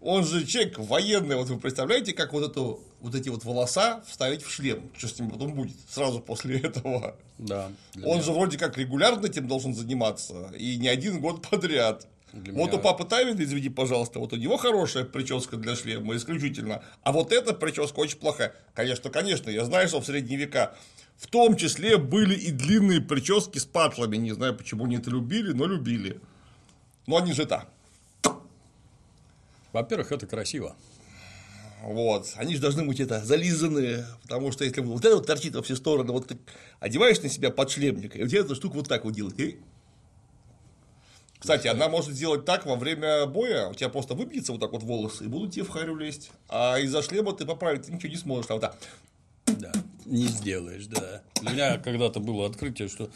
Он же человек военный, вот вы представляете, как вот эту вот эти вот волоса вставить в шлем, что с ним потом будет сразу после этого. Да. Он меня. же вроде как регулярно этим должен заниматься, и не один год подряд. Для вот меня... у папы Тайвина, извини, пожалуйста, вот у него хорошая прическа для шлема, исключительно. А вот эта прическа очень плохая. Конечно, конечно, я знаю, что в средние века в том числе были и длинные прически с патлами. Не знаю, почему они это любили, но любили. Но они же так. Во-первых, это красиво. Вот. Они же должны быть это зализанные, потому что если вот это вот торчит во все стороны, вот ты одеваешь на себя подшлемник, и у тебя эта штука вот так вот делает. Кстати, она может сделать так во время боя, у тебя просто выбьется вот так вот волосы, и будут тебе в харю лезть. А из-за шлема ты поправить ничего не сможешь. А вот так. Да, не сделаешь, да. У меня когда-то было открытие, что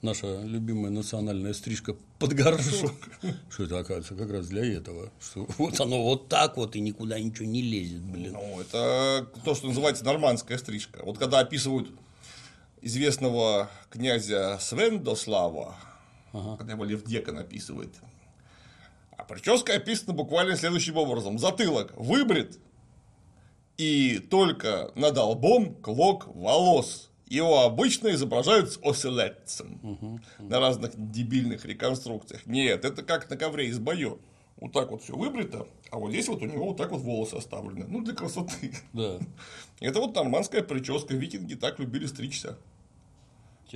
наша любимая национальная стрижка под горшок. Что это, оказывается, как раз для этого. Что вот оно вот так вот и никуда ничего не лезет, блин. Ну, это то, что называется нормандская стрижка. Вот когда описывают известного князя Свендослава, ага. когда его Лев Декон описывает, а прическа описана буквально следующим образом. Затылок выбрит, и только над лбом клок волос. Его обычно изображают с оселедцем угу, на разных дебильных реконструкциях. Нет, это как на ковре из бою. Вот так вот все выбрито, а вот здесь вот у него вот так вот волосы оставлены. Ну, для красоты. Да. *laughs* Это вот нормандская прическа. Викинги так любили стричься.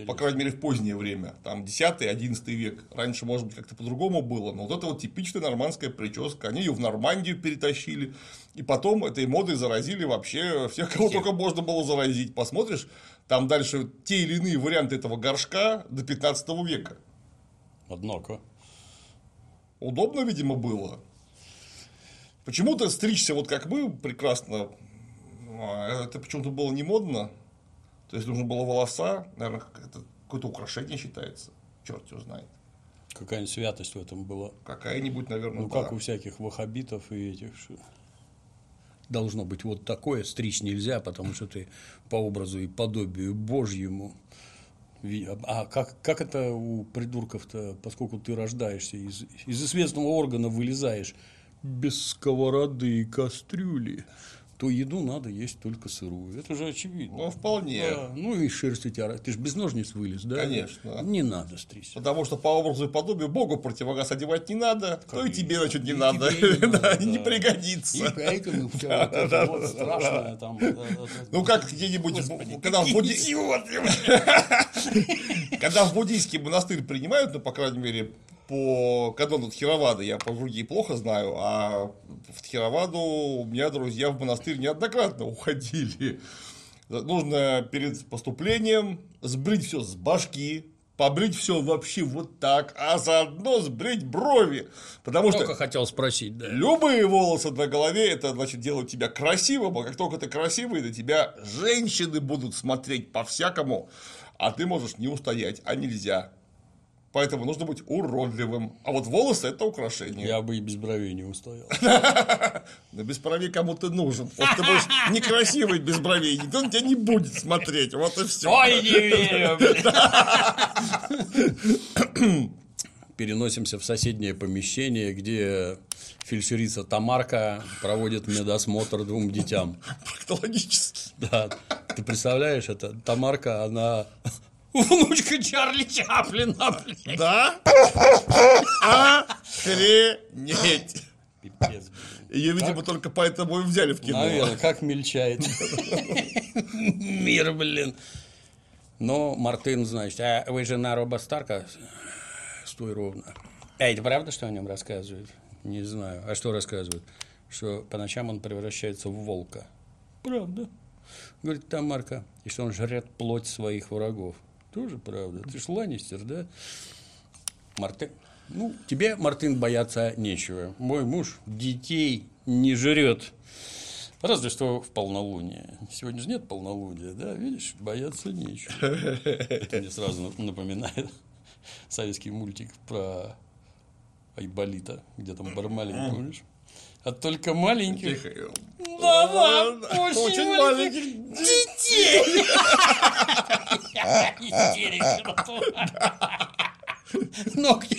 По крайней мере, в позднее время. Там 10-11 век. Раньше, может быть, как-то по-другому было. Но вот это вот типичная нормандская прическа. Они ее в Нормандию перетащили. И потом этой модой заразили вообще всех, кого всех. только можно было заразить. Посмотришь, там дальше те или иные варианты этого горшка до 15 века. Однако. Удобно, видимо, было. Почему-то стричься вот как мы прекрасно, а, это почему-то было не модно. То есть нужно было волоса, наверное, это какое-то украшение считается. Черт его знает. Какая-нибудь святость в этом была. Какая-нибудь, наверное, Ну, да. как у всяких ваххабитов и этих. Что... Должно быть вот такое, стричь нельзя, потому что ты по образу и подобию Божьему. А как, как это у придурков-то, поскольку ты рождаешься из, из известного органа вылезаешь без сковороды и кастрюли? То еду надо есть только сырую. Это же очевидно. Ну, вполне. Да. Ну, и шерсть у тебя. Ты же без ножниц вылез, да? Конечно. Не надо стричь. Потому что по образу и подобию Богу противогаз одевать не надо, Конечно. то и тебе значит не и надо. Не, надо, *laughs* да. не пригодится. И поэтому *laughs* все это вот страшное там. Ну, как где-нибудь, когда в *laughs* Когда в буддийский монастырь принимают, ну, по крайней мере, по канону Тхировады я по другие плохо знаю, а в Тхироваду у меня друзья в монастырь неоднократно уходили. Нужно перед поступлением сбрить все с башки, побрить все вообще вот так, а заодно сбрить брови. Потому Только что хотел спросить, да. любые волосы на голове, это значит делают тебя красивым, а как только ты красивый, на тебя женщины будут смотреть по-всякому, а ты можешь не устоять, а нельзя. Поэтому нужно быть уродливым. А вот волосы – это украшение. Я бы и без бровей не устоял. *laughs* Но без бровей кому ты нужен. Вот ты будешь некрасивый без бровей, никто на тебя не будет смотреть. Вот и все. Ой, не верю. *laughs* Переносимся в соседнее помещение, где фельдшерица Тамарка проводит медосмотр двум детям. Проктологический. Да. Ты представляешь, это Тамарка, она Внучка Чарли Чаплина, блядь. Да? Охренеть. Пипец. Ее, видимо, только поэтому и взяли в кино. Наверное, как мельчает мир, блин. Но Мартын, значит, а вы жена Роба Старка? Стой ровно. А это правда, что о нем рассказывают? Не знаю. А что рассказывают? Что по ночам он превращается в волка. Правда. Говорит Тамарка. И что он жрет плоть своих врагов. Тоже правда. Ты ж Ланнистер, да? Мартын. Ну, тебе, Мартын, бояться нечего. Мой муж детей не жрет. Разве что в полнолуние. Сегодня же нет полнолуния, да? Видишь, бояться нечего. Это мне сразу напоминает советский мультик про Айболита, где там Бармалин, помнишь? А только маленьких Тихо. Да, да, Очень очень маленьких детей. *laughs* Истерика. Ногти.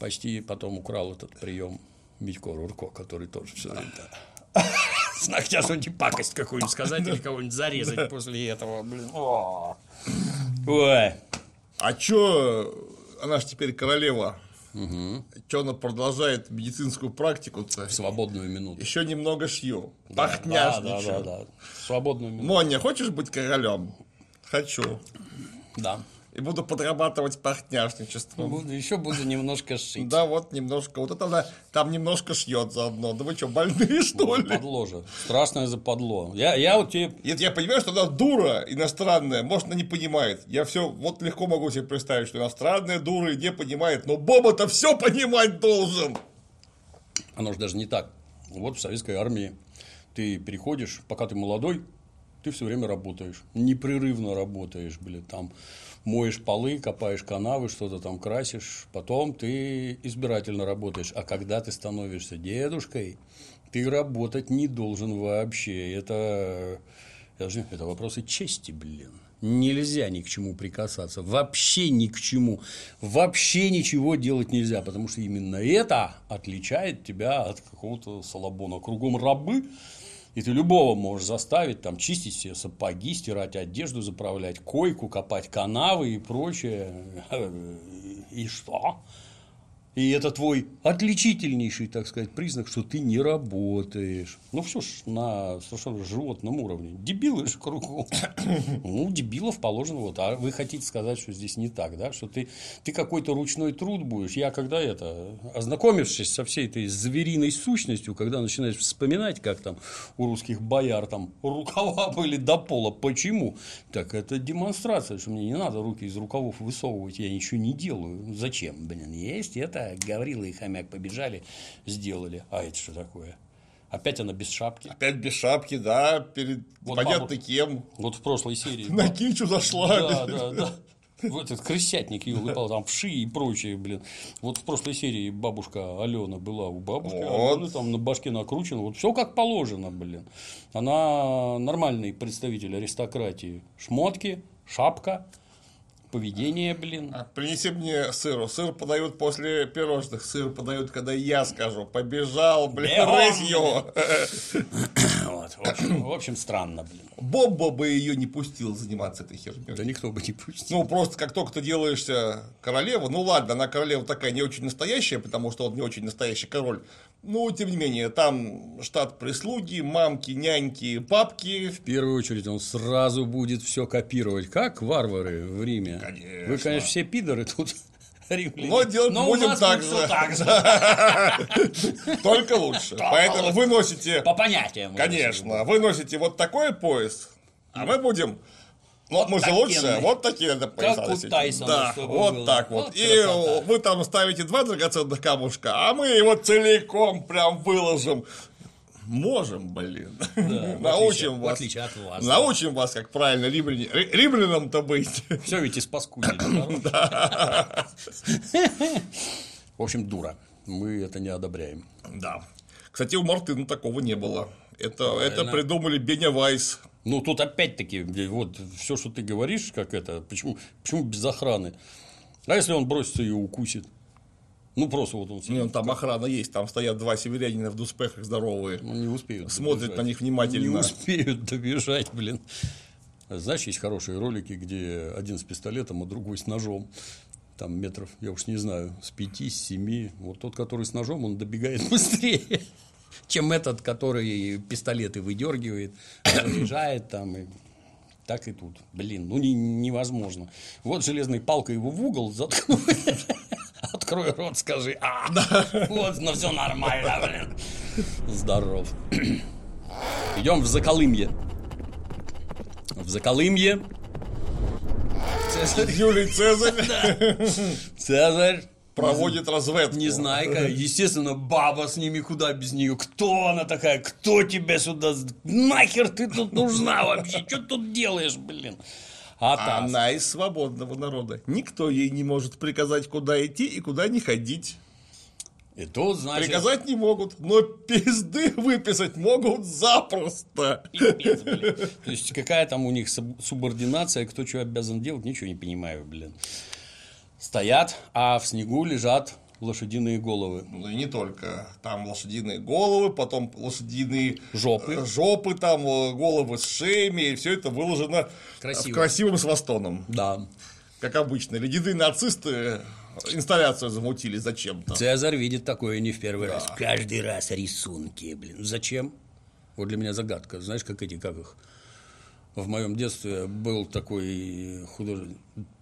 Почти потом украл этот прием Митько Рурко, который тоже все время. Хотя *laughs* что-нибудь пакость какую-нибудь сказать или кого-нибудь зарезать после этого, блин. Ой. А чё, она же теперь королева. Чё она продолжает медицинскую практику-то? В свободную минуту. Еще немного шью. Да, Пахняшничаю. да, да, да. Свободную минуту. Моня, хочешь быть королем? Хочу. Да. И буду подрабатывать пахняшничеством. Буду, еще буду немножко шить. Да, вот немножко. Вот это она там немножко шьет заодно. Да вы что, больные, что ли? Подло Страшное западло. Я, я вот тебе я понимаю, что она дура иностранная, может, она не понимает. Я все вот легко могу себе представить, что иностранная дура и не понимает, но Боба-то все понимать должен. Оно же даже не так. Вот в советской армии ты переходишь, пока ты молодой, ты все время работаешь. Непрерывно работаешь, блин, там моешь полы, копаешь канавы, что-то там красишь. Потом ты избирательно работаешь. А когда ты становишься дедушкой, ты работать не должен вообще. Это, это, это вопросы чести, блин. Нельзя ни к чему прикасаться. Вообще ни к чему. Вообще ничего делать нельзя. Потому что именно это отличает тебя от какого-то салабона. Кругом рабы. И ты любого можешь заставить там чистить себе сапоги, стирать одежду, заправлять койку, копать канавы и прочее. *laughs* И что? И это твой отличительнейший, так сказать, признак, что ты не работаешь. Ну, все ж на совершенно животном уровне. Дебилы же кругом. *coughs* Ну, дебилов положено вот. А вы хотите сказать, что здесь не так, да? Что ты, ты какой-то ручной труд будешь. Я когда это, ознакомившись со всей этой звериной сущностью, когда начинаешь вспоминать, как там у русских бояр там рукава *laughs* были до пола. Почему? Так это демонстрация, что мне не надо руки из рукавов высовывать, я ничего не делаю. Зачем? Блин, есть это, Гаврила и хомяк побежали, сделали. А это что такое? Опять она без шапки. Опять без шапки, да, перед Вот понятно бабу- кем. Вот в прошлой серии. На кичу зашла. Да, да, да. В этот крысятник ее выпал, там вши и прочее, блин. Вот в прошлой серии бабушка Алена была у бабушки, Вот. Алены там на башке накручено. Вот все как положено, блин. Она нормальный представитель аристократии. Шмотки, шапка, поведение, блин. А, Принеси мне сыру. Сыр подают после пирожных. Сыр подают, когда я скажу. Побежал, блин, Бегом, рысью. *coughs* Вот, в, общем, в общем, странно, блин. Бобба бы ее не пустил заниматься этой херней. Да никто бы не пустил. Ну, просто как только ты делаешься королева, ну ладно, она королева такая не очень настоящая, потому что он не очень настоящий король. Ну, тем не менее, там штат прислуги, мамки, няньки, папки. В первую очередь он сразу будет все копировать, как варвары в Риме. Конечно. Вы, конечно, все пидоры тут. *laughs* римляне. Но делать Но будем так же. так же. *laughs* Только лучше. Поэтому вы носите, По понятиям. конечно, вы носите вот такой пояс, а мы будем ну, мы же лучше, вот такие надо пояса Да, вот было. так вот. Вот И красота. вы там ставите два драгоценных камушка, а мы его целиком прям выложим. Можем, блин. Да, в отличие- Научим в вас. отличие от вас. Научим вас, как правильно римляне, ри- римлянам-то быть. Все ведь испаскудили. *coughs* В общем, дура. Мы это не одобряем. Да. Кстати, у Мартына такого не было. Это, это придумали Беня Вайс. Ну, тут опять-таки, вот все, что ты говоришь, как это, почему, почему без охраны? А если он бросится и укусит? Ну, просто вот он Ну, сидит, там охрана есть, там стоят два северянина в дуспехах здоровые. ну, не успеют. Смотрят добежать. на них внимательно. Не успеют добежать, блин. Знаешь, есть хорошие ролики, где один с пистолетом, а другой с ножом. Там метров, я уж не знаю, с пяти, с семи. Вот тот, который с ножом, он добегает *laughs* быстрее, чем этот, который пистолеты выдергивает, *coughs* заряжает там и так и тут. Блин, ну не, невозможно. Вот железной палкой его в угол заткнул. *laughs* Открой рот, скажи. А, *laughs* вот, ну все нормально, *laughs* блин. Здоров. Идем в Заколымье. В Заколымье Цезарь, Юлий Цезарь Цезарь проводит разведку. Незнайка, *laughs* естественно, баба с ними куда без нее. Кто она такая? Кто тебя сюда? Нахер ты тут нужна вообще? Что тут делаешь, блин? А Она из свободного народа. Никто ей не может приказать, куда идти и куда не ходить. И тут, значит, Приказать не могут, но пизды *laughs* выписать могут запросто. пипец, блин. *laughs* То есть, какая там у них суб- субординация, кто что обязан делать, ничего не понимаю, блин. Стоят, а в снегу лежат лошадиные головы. Ну и не только. Там лошадиные головы, потом лошадиные Жопы. э, жопы там э, головы с шеями, и все это выложено Красиво. в красивом свастоном. Да. Как обычно. Ледяные нацисты инсталляцию замутили зачем-то. Цезарь видит такое не в первый раз. Каждый раз рисунки, блин. Зачем? Вот для меня загадка. Знаешь, как эти, как их? В моем детстве был такой художник,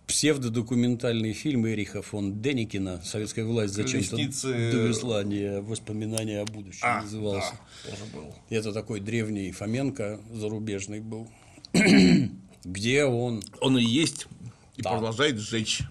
псевдодокументальный фильм Эриха фон Деникина «Советская власть зачем-то Колесницы- довезла не воспоминания о будущем» А, назывался. да, тоже был. Это такой древний Фоменко зарубежный был, *clears throat* где он Он и есть, и Да. продолжает сжечь.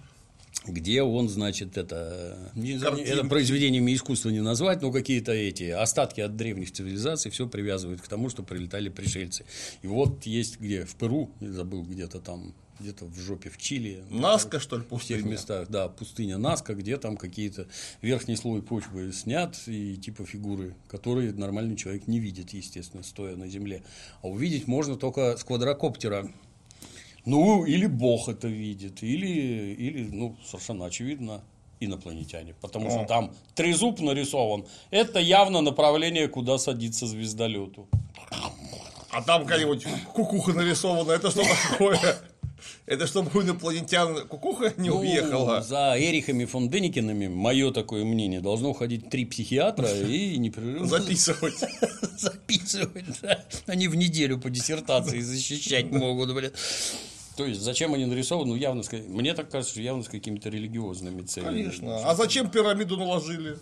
где он, значит, это, не- Картинки. это произведениями искусства не назвать, но какие-то эти остатки от древних цивилизаций все привязывают к тому, что прилетали пришельцы. И вот есть где, в Перу, я забыл, где-то там, где-то в жопе в Чили. Наска, что ли, В тех пустыня? местах, да, пустыня Наска, где там какие-то верхний слой почвы снят и типа фигуры, которые нормальный человек не видит, естественно, стоя на земле. А увидеть можно только с квадрокоптера. Ну, или Бог это видит, или, или ну, совершенно очевидно, инопланетяне. Потому что там трезуб нарисован. Это явно направление, куда садиться звездолету. А там какая-нибудь кукуха нарисована. Это что такое? Это чтобы у инопланетян кукуха не Ну, уехала. за Эрихами фон Деникинами, мое такое мнение, должно уходить три психиатра и непрерывно Записывать. *laughs* записывать. да. Они в неделю по диссертации защищать могут, блин. То есть, зачем они нарисованы? Ну, явно, мне так кажется, что явно с какими-то религиозными целями. Конечно. А зачем пирамиду наложили?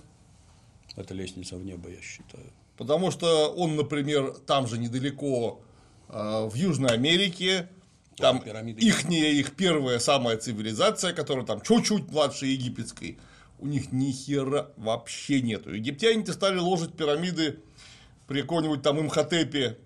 Это лестница в небо, я считаю. Потому что он, например, там же недалеко, э, в Южной Америке, там ихняя, их первая самая цивилизация, которая там чуть-чуть младше египетской, у них ни хера вообще нету. Египтяне-то стали ложить пирамиды при каком-нибудь там Имхотепе,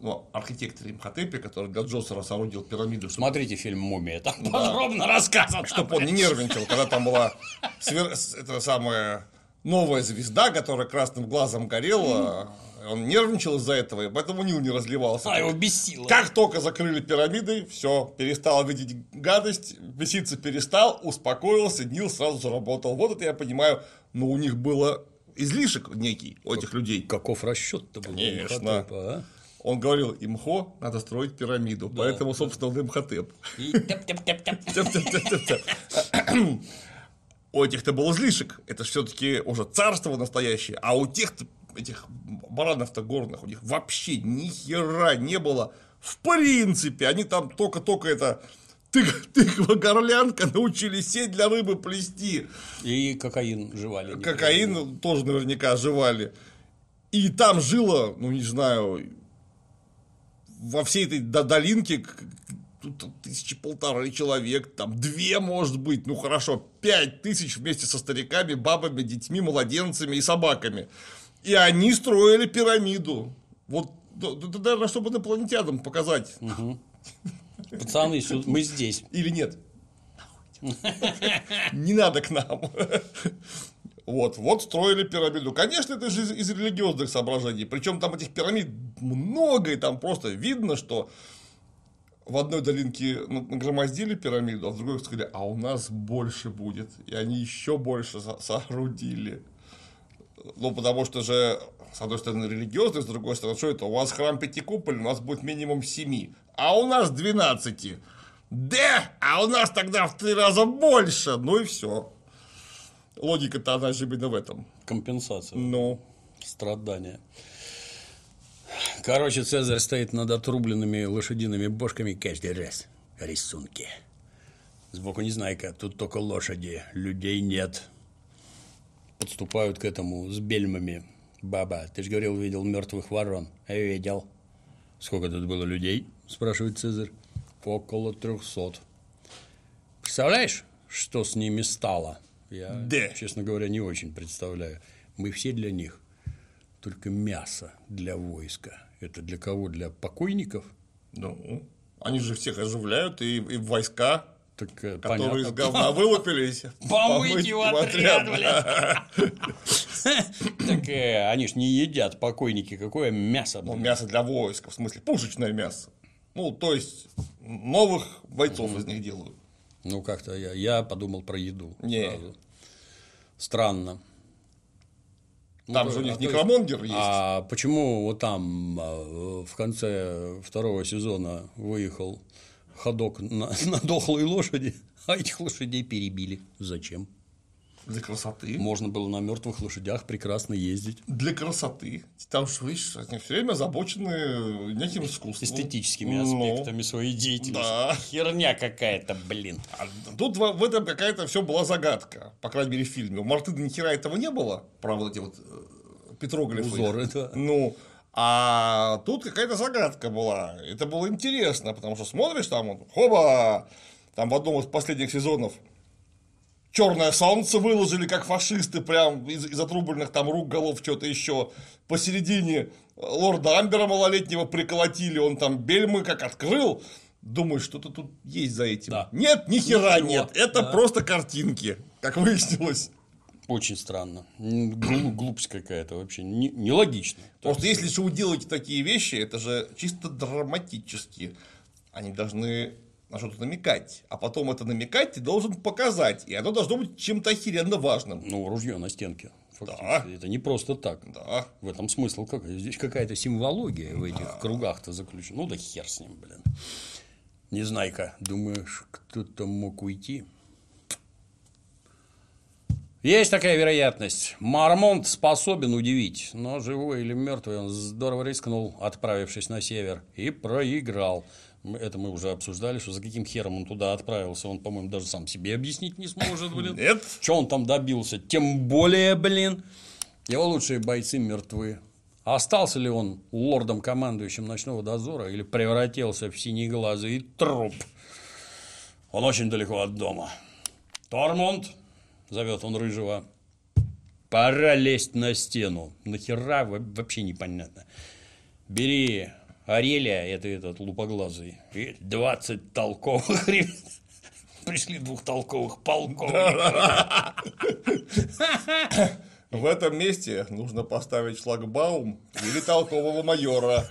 ну, архитекторе Имхотепе, который для Джосера соорудил пирамиду, чтобы Смотрите фильм «Мумия», там подробно рассказано. чтобы он не нервничал, когда там была свер- это самая новая звезда, которая красным глазом горела. Он нервничал из-за этого, и поэтому Нил не разливался. А, его бесило. Как только закрыли пирамиды, все, перестал видеть гадость, беситься перестал, успокоился, Нил сразу заработал. Вот это я понимаю, но у них было излишек некий у этих людей. Каков расчет-то был? Конечно. Имхотепа, а? Он говорил, имхо, надо строить пирамиду, поэтому, собственно, он имхотеп. *clears throat* У этих-то был излишек. Это все-таки уже царство настоящее. А у тех-то, этих баранов-то горных, у них вообще ни хера не было. В принципе, они там только-только это тык- тыква-горлянка научились сеть для рыбы плести. И кокаин жевали. Кокаин тоже наверняка жевали. И там жило, ну не знаю, во всей этой до- долинке тут тысячи полторы человек, там две, может быть, ну хорошо, пять тысяч вместе со стариками, бабами, детьми, младенцами и собаками. И они строили пирамиду. Вот, да- да- да, наверное, чтобы инопланетянам показать. Пацаны, сю- мы здесь. Или нет? Не надо к нам. Вот, вот строили пирамиду. Конечно, это же из, из религиозных соображений. Причем там этих пирамид много, и там просто видно, что в одной долинке на- нагромоздили пирамиду, а в другой сказали, а у нас больше будет. И они еще больше со- соорудили. Ну, потому что же, с одной стороны, религиозный, с другой стороны, что это? У вас храм пятикуполь, у нас будет минимум семи. а у нас 12. Да, а у нас тогда в три раза больше. Ну и все. Логика-то она же именно в этом. Компенсация. Ну, Страдания. Короче, Цезарь стоит над отрубленными лошадиными бошками каждый раз. Рисунки. Сбоку Незнайка, тут только лошади, людей нет. Подступают к этому с бельмами. Баба, ты же говорил, видел мертвых ворон. Видел. Сколько тут было людей? Спрашивает Цезарь. Около трехсот. Представляешь, что с ними стало? Я, Да. честно говоря, не очень представляю. Мы все для них. Только мясо для войска. Это для кого? Для покойников? ну, они же всех оживляют и, и войска, Так, э, которые из понятно. говна вылупились. *laughs* Помыть его отряд, блядь. Так э, они ж не едят покойники. Какое мясо? Ну, мясо для войска, в смысле, пушечное мясо. Ну, то есть, новых бойцов из них делают. Ну, как-то я, я подумал про еду. Не. сразу. Странно. Ну, Там то- же у них а некромонгер есть. А почему вот там а, в конце второго сезона выехал ходок на, *laughs* на дохлой лошади, а этих лошадей перебили? Зачем? Для красоты. Можно было на мертвых лошадях прекрасно ездить. Для красоты. Там же, видишь, они все время озабочены неким искусством. Эстетическими Ну, аспектами своей деятельности. да. Херня какая-то, блин. а Тут в этом какая-то все была загадка, по крайней мере, в фильме. У Мартына ни хера этого не было, про вот эти вот э, петроглифы. Узоры, да. Ну, а тут какая-то загадка была. Это было интересно, потому что смотришь там, вот, хоба, там в одном из последних сезонов черное солнце выложили, как фашисты, прям из, из отрубленных там рук, голов, что-то еще. Посередине лорда Амбера малолетнего приколотили, он там бельмы как открыл. Думаю, что-то тут есть за этим. Да. Нет, ни хера Ничего. нет. Это Да. просто картинки, как выяснилось. Очень странно. Глу- Глупость какая-то вообще. Не- Нелогично. Просто если же вы делаете такие вещи, это же чисто драматически. Они должны на что-то намекать. А потом это намекать ты должен показать. И оно должно быть чем-то охеренно важным. Ну, ружье на стенке. Фактически. Да. Это не просто так. Да. В этом смысл какой? Здесь какая-то симвология в этих кругах-то заключена. Ну да хер с ним, блин. Незнайка, думаешь, кто-то мог уйти? Есть такая вероятность. Мармонт способен удивить, но живой или мертвый он здорово рискнул, отправившись на север, и проиграл. Это мы уже обсуждали, что за каким хером он туда отправился. Он, по-моему, даже сам себе объяснить не сможет, блин. *laughs* Нет. Что он там добился? Тем более, блин, его лучшие бойцы мертвы. Остался ли он лордом-командующим ночного дозора или превратился в синеглазый труп? Он очень далеко от дома. Тормонд, зовет он рыжего, пора лезть на стену. Нахера Во- вообще непонятно. Бери Арелия, это этот лупоглазый, и 20 толковых *laughs* ребят. Пришли двухтолковых полковников. В этом месте нужно поставить шлагбаум или толкового майора.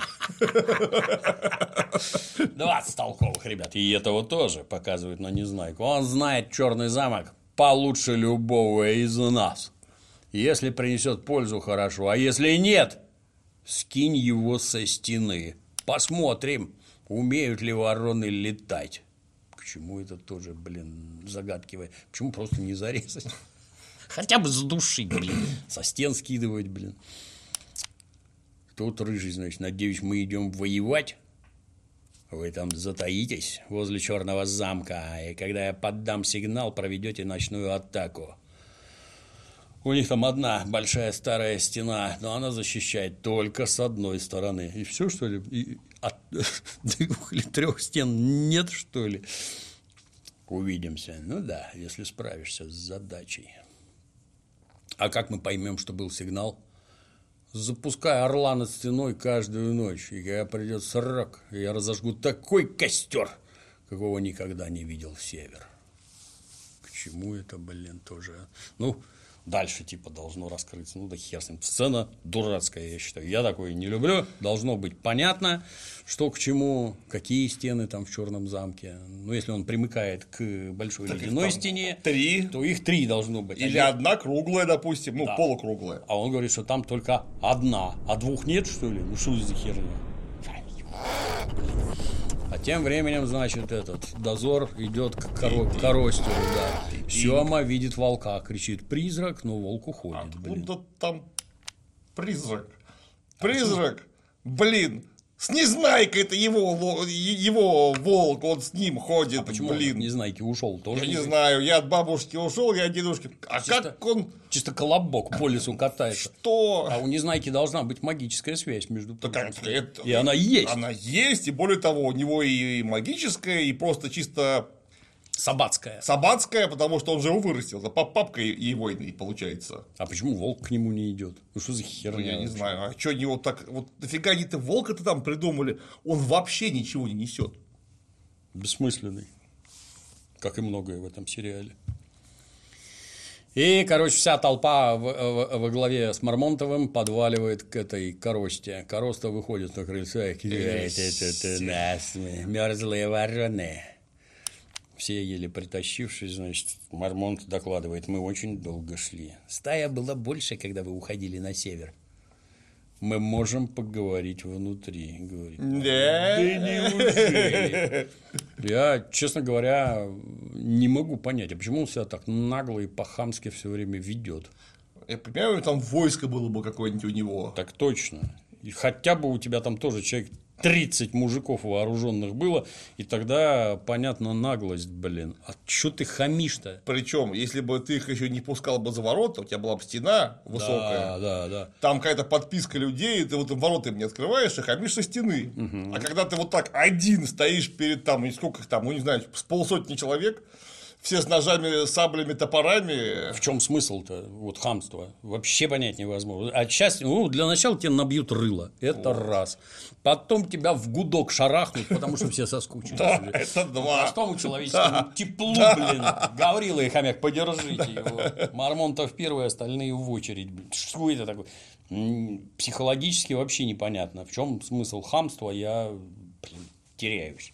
20 толковых ребят. И этого тоже показывают на Незнайку. Он знает черный замок получше любого из нас. Если принесет пользу, хорошо. А если нет, скинь его со стены. Посмотрим, умеют ли вороны летать. К чему это тоже, блин, загадкивает? Почему просто не зарезать? Хотя бы задушить, блин. Со стен скидывать, блин. Тут рыжий, значит, надеюсь, мы идем воевать. Вы там затаитесь возле черного замка, и когда я поддам сигнал, проведете ночную атаку. У них там одна большая старая стена, но она защищает только с одной стороны. И все, что ли? И от *laughs* двух или трех стен нет, что ли? Увидимся. Ну да, если справишься с задачей. А как мы поймем, что был сигнал? Запускай орла над стеной каждую ночь, и когда придет срок, я разожгу такой костер, какого никогда не видел север. К чему это, блин, тоже? Ну, дальше типа должно раскрыться. Ну да хер с ним. Сцена дурацкая, я считаю. Я такое не люблю. Должно быть понятно, что к чему, какие стены там в черном замке. Ну, если он примыкает к большой Так ледяной стене, три. то их три должно быть. Или А одна круглая, допустим, ну, Да. полукруглая. а он говорит, что там только одна, а двух нет, что ли? Ну что за херня? От Тем временем, значит, этот дозор идет к коро- коростеру, да. Сема видит волка, кричит призрак, но волк уходит, блин. Откуда там призрак? Призрак! Блин! С Незнайкой это его, его волк, он с ним ходит, А почему он, блин. не знаете, ушел тоже? Я не знаю, я от бабушки ушел, я от дедушки. А Чисто- как он Чисто колобок по лесу *laughs* катается. что? А у Незнайки должна быть магическая связь между как это? И она есть. Она есть, и более того, у него и магическая, и просто чисто Собацкая. собацкая, потому что он же его вырастил. Это пап- папка его и получается. А почему волк к нему не идет? Ну что за Ну, херня? я не знаю, а что они вот так, вот нафига они-то волка-то там придумали? Он вообще ничего не несет. Бессмысленный. Как и многое в этом сериале. И, короче, вся толпа во главе с Мармонтовым подваливает к этой коросте. Короста выходит на крыльцо и кричит, «Это нас, мерзлые вороны. Все еле притащившись, значит, Мармонт докладывает, мы очень долго шли. Стая была больше, когда вы уходили на север. Мы можем поговорить внутри, говорит. Да? Да неужели? Я, честно говоря, не могу понять, а почему он себя так нагло и по-хамски все время ведет. Я понимаю, там войско было бы какое-нибудь у него. Так точно. И хотя бы у тебя там тоже человек 30 мужиков вооруженных было, и тогда понятно наглость, блин. А чё ты хамишь-то? Причем, если бы ты их еще не пускал бы за ворота, у тебя была бы стена высокая, Да, да, да. там какая-то подписка людей, ты вот ворота им не открываешь, и хамишь со стены. А когда ты вот так один стоишь перед там, сколько их там, ну не знаю, с полсотни человек, все с ножами, саблями, топорами. В чем смысл-то? Вот хамство. Вообще понять невозможно. А сейчас, ну, для начала тебе набьют рыло. Это раз. Потом тебя в гудок шарахнут, потому что все соскучились. Да, это два. Простому человеческому теплу, блин. Гаврила и хомяк, подержите его. Мармонтов первый, остальные в очередь. Что это такое? Психологически вообще непонятно. В чем смысл хамства, я теряюсь.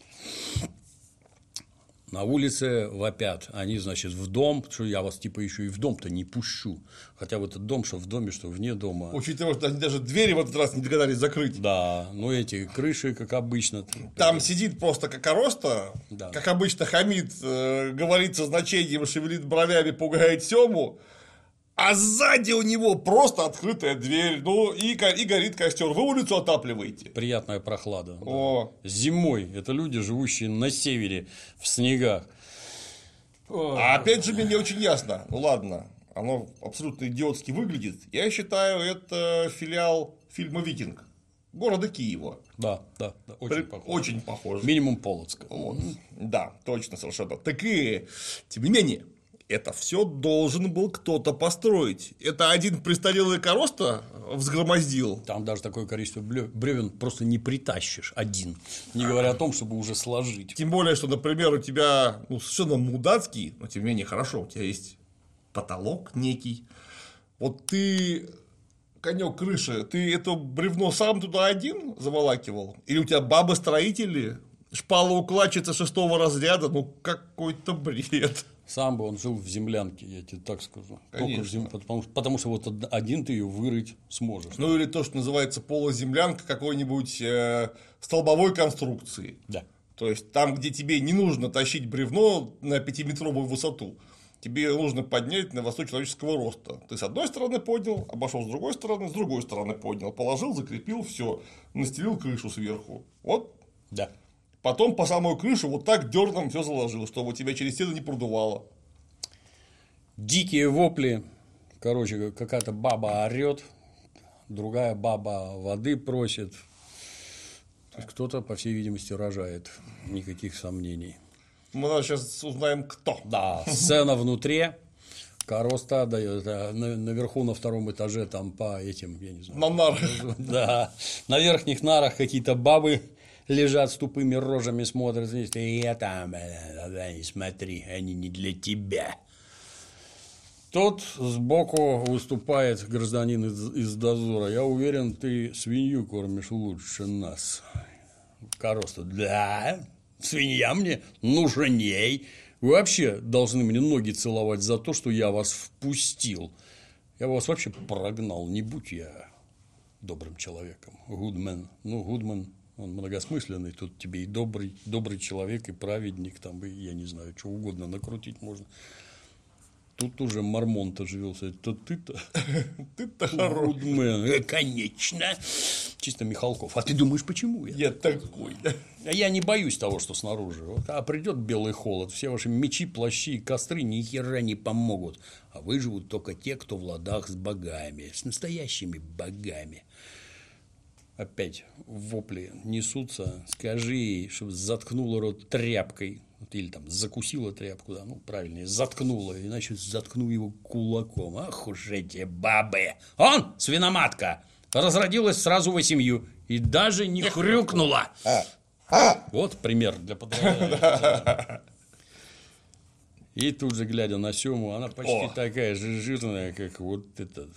На улице вопят. Они, значит, в дом, что я вас типа еще и в дом-то не пущу. Хотя в этот дом, что в доме, что вне дома. Учитывая, что они даже двери в этот раз не догадались закрыть. Да, ну эти крыши, как обычно. Там сидит просто кокороста, Да. как обычно хамит, э, говорит со значением, шевелит бровями, пугает Сему, а сзади у него просто открытая дверь, ну и, и горит костер. Вы улицу отапливаете. Приятная прохлада. да. О, Зимой это люди, живущие на севере, в снегах. а опять же мне не очень ясно. Ну ладно, оно абсолютно идиотски выглядит. Я считаю, это филиал фильма «Викинг» города Киева. Да, да, да, очень При- похоже. Очень похож. Минимум Полоцка. Вот. Да, точно, совершенно. Так и, тем не менее, это все должен был кто-то построить. Это один престарелый короста взгромоздил. Там даже такое количество бревен просто не притащишь один. Не говоря о том, чтобы уже сложить. Тем более, что, например, у тебя ну, совершенно мудацкий, но тем не менее хорошо, у тебя есть потолок некий. Вот ты конек крыши, ты это бревно сам туда один заволакивал? Или у тебя бабы-строители, шпала-укладчица шестого разряда? Ну, какой-то бред. Сам бы он жил в землянке, я тебе так скажу. Только Конечно. зем- потому, потому что вот од- один ты ее вырыть сможешь. Ну или то, что называется полуземлянка какой-нибудь э, столбовой конструкции. Да. То есть там, где тебе не нужно тащить бревно на пятиметровую высоту, тебе нужно поднять на высоту человеческого роста. Ты с одной стороны поднял, обошел с другой стороны, с другой стороны поднял, положил, закрепил, все, настелил крышу сверху. Вот. Да. Потом по самую крышу вот так дерном все заложил, чтобы тебя через стену не продувало. Дикие вопли. Короче, какая-то баба орет, другая баба воды просит. Кто-то, по всей видимости, рожает. Никаких сомнений. Мы сейчас узнаем, кто. Да, сцена внутри. Короста дает, на- наверху на втором этаже там по этим, я не знаю. На нарах. Да, на верхних нарах какие-то бабы лежат с тупыми рожами, смотрят, и я там, э, да, не смотри, они не для тебя. Тут сбоку выступает гражданин из, из дозора. Я уверен, ты свинью кормишь лучше нас. Короста, да, свинья мне нужней. Вы вообще должны мне ноги целовать за то, что я вас впустил. Я вас вообще прогнал, не будь я добрым человеком. Гудмен. Ну, Гудман Он многосмысленный, тут тебе и добрый, добрый человек, и праведник, там, и я не знаю, что угодно накрутить можно. Тут уже Мармонт оживился. Это ты-то? *laughs* Ты-то хорош. Гудмен. Э, Конечно. Чисто Михалков. А ты думаешь, почему я? Я такой. А я не боюсь того, что снаружи. Вот, а придет белый холод, все ваши мечи, плащи и костры ни хера не помогут. А выживут только те, кто в ладах с богами, с настоящими богами. Опять вопли несутся. Скажи ей, чтобы заткнула рот тряпкой. Или там закусила тряпку, да, ну, правильнее, заткнула, иначе заткну его кулаком. Ах уж эти бабы! Он, свиноматка, разродилась сразу восемью и даже не хрюкнула. Вот пример для подражания. *laughs* И тут же, глядя на Сему, она почти О. такая же жирная, как вот этот.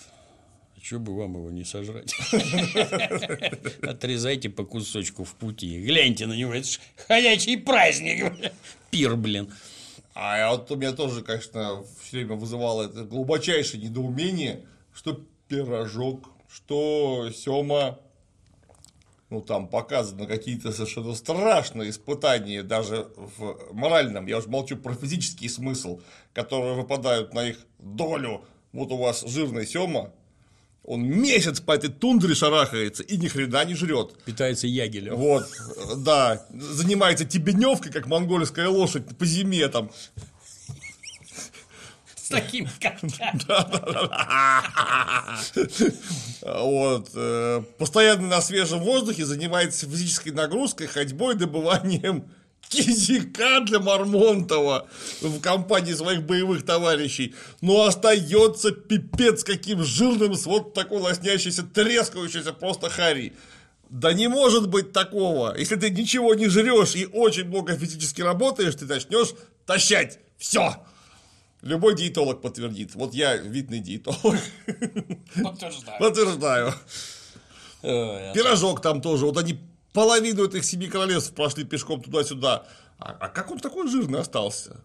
Что бы вам его не сожрать? *laughs* Отрезайте по кусочку в пути. Гляньте на него, это ж ходячий праздник. *laughs* Пир, блин. А вот у меня тоже, конечно, все время вызывало это глубочайшее недоумение, что пирожок, что Сема, ну там показаны какие-то совершенно страшные испытания даже в моральном, я уже молчу про физический смысл, которые выпадают на их долю. Вот у вас жирный Сема, он месяц по этой тундре шарахается и ни хрена не жрет. Питается ягелем. Вот, да, занимается тебеневкой, как монгольская лошадь по зиме там. С таким. Вот, э, постоянно на свежем воздухе занимается физической нагрузкой, ходьбой, добыванием кизика для Мармонтова в компании своих боевых товарищей. Но остается пипец каким жирным с вот такой лоснящейся, трескающейся просто хари. Да не может быть такого. Если ты ничего не жрешь и очень много физически работаешь, ты начнешь тащать. Все. Любой диетолог подтвердит. Вот я видный диетолог. Подтверждаю. Подтверждаю. Ой, Пирожок там тоже. Вот они половину этих семи королевств прошли пешком туда-сюда. А, а как он такой жирный остался?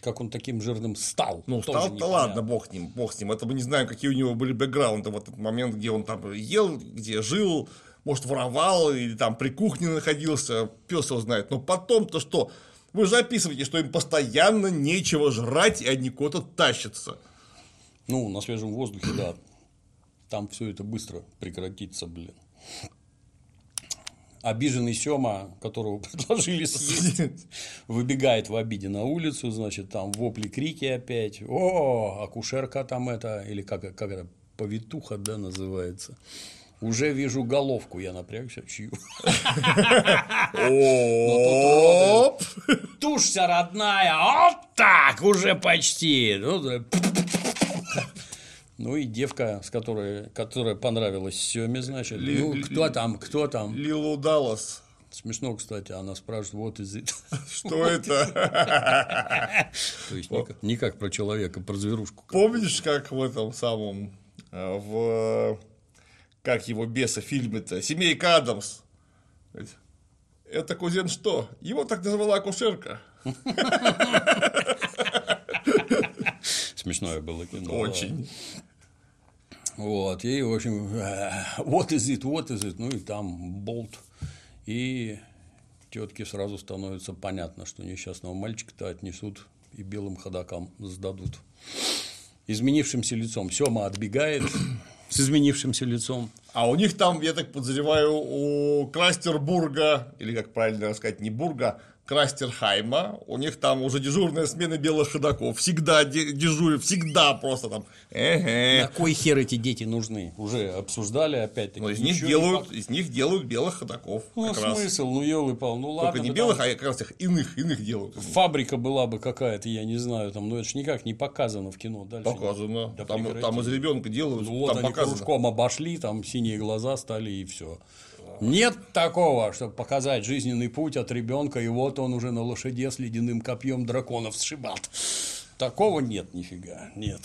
Как он таким жирным стал? Ну, стал-то непонятно. ладно, бог с ним, бог с ним. Это мы не знаем, какие у него были бэкграунды в этот момент, где он там ел, где жил, может, воровал или там при кухне находился, пес его знает. Но потом-то что? Вы же описываете, что им постоянно нечего жрать, и они куда-то тащатся. Ну, на свежем воздухе, да. Там все это быстро прекратится, блин. Обиженный Сема, которого *laughs* предложили съесть, выбегает в обиде на улицу, значит, там вопли, крики опять. О, акушерка там это, или как, как это, повитуха, да, называется. Уже вижу головку, я напрягся, чью. *laughs* Тушься, родная, вот так, уже почти. Ну. Ну и девка, с которой, которая понравилась Семе, значит. Ли- ну, ли- кто там, кто там? Лилу Даллас. Смешно, кстати, она спрашивает, вот из *laughs* Что это? *laughs* То есть не как, про человека, про зверушку. Помнишь, как в этом самом, э, в, как его беса фильме-то, «Семейка Адамс»? Это кузен что? Его так называла акушерка. *laughs* Смешное было кино. Очень. Вот, и, в общем, *laughs* вот из it, вот из it, ну и там болт. И тетке сразу становится понятно, что несчастного мальчика-то отнесут и белым ходакам сдадут. Изменившимся лицом. Сема отбегает *clears throat* с изменившимся лицом. А у них там, я так подозреваю, у Крастербурга, или как правильно сказать, не Бурга, Крастерхайма, у них там уже дежурная смена белых ходаков. Всегда де- дежурят, всегда просто там. Эге. На кой хер эти дети нужны? Уже обсуждали опять-таки. Но из них, делают, из них делают белых ходаков. Ну, как раз. смысл, ну, елы пал, ну ладно. Только не белых, а как раз их иных, иных делают. Фабрика была бы какая-то, я не знаю, там, но это ж никак не показано в кино. Дальше Показано. Да там, там из ребенка делают, Ну, вот там они показано. кружком обошли, там синие глаза стали и все. Нет такого, чтобы показать жизненный путь от ребенка, и вот он уже на лошаде с ледяным копьем драконов сшибал. Такого нет нифига, нет.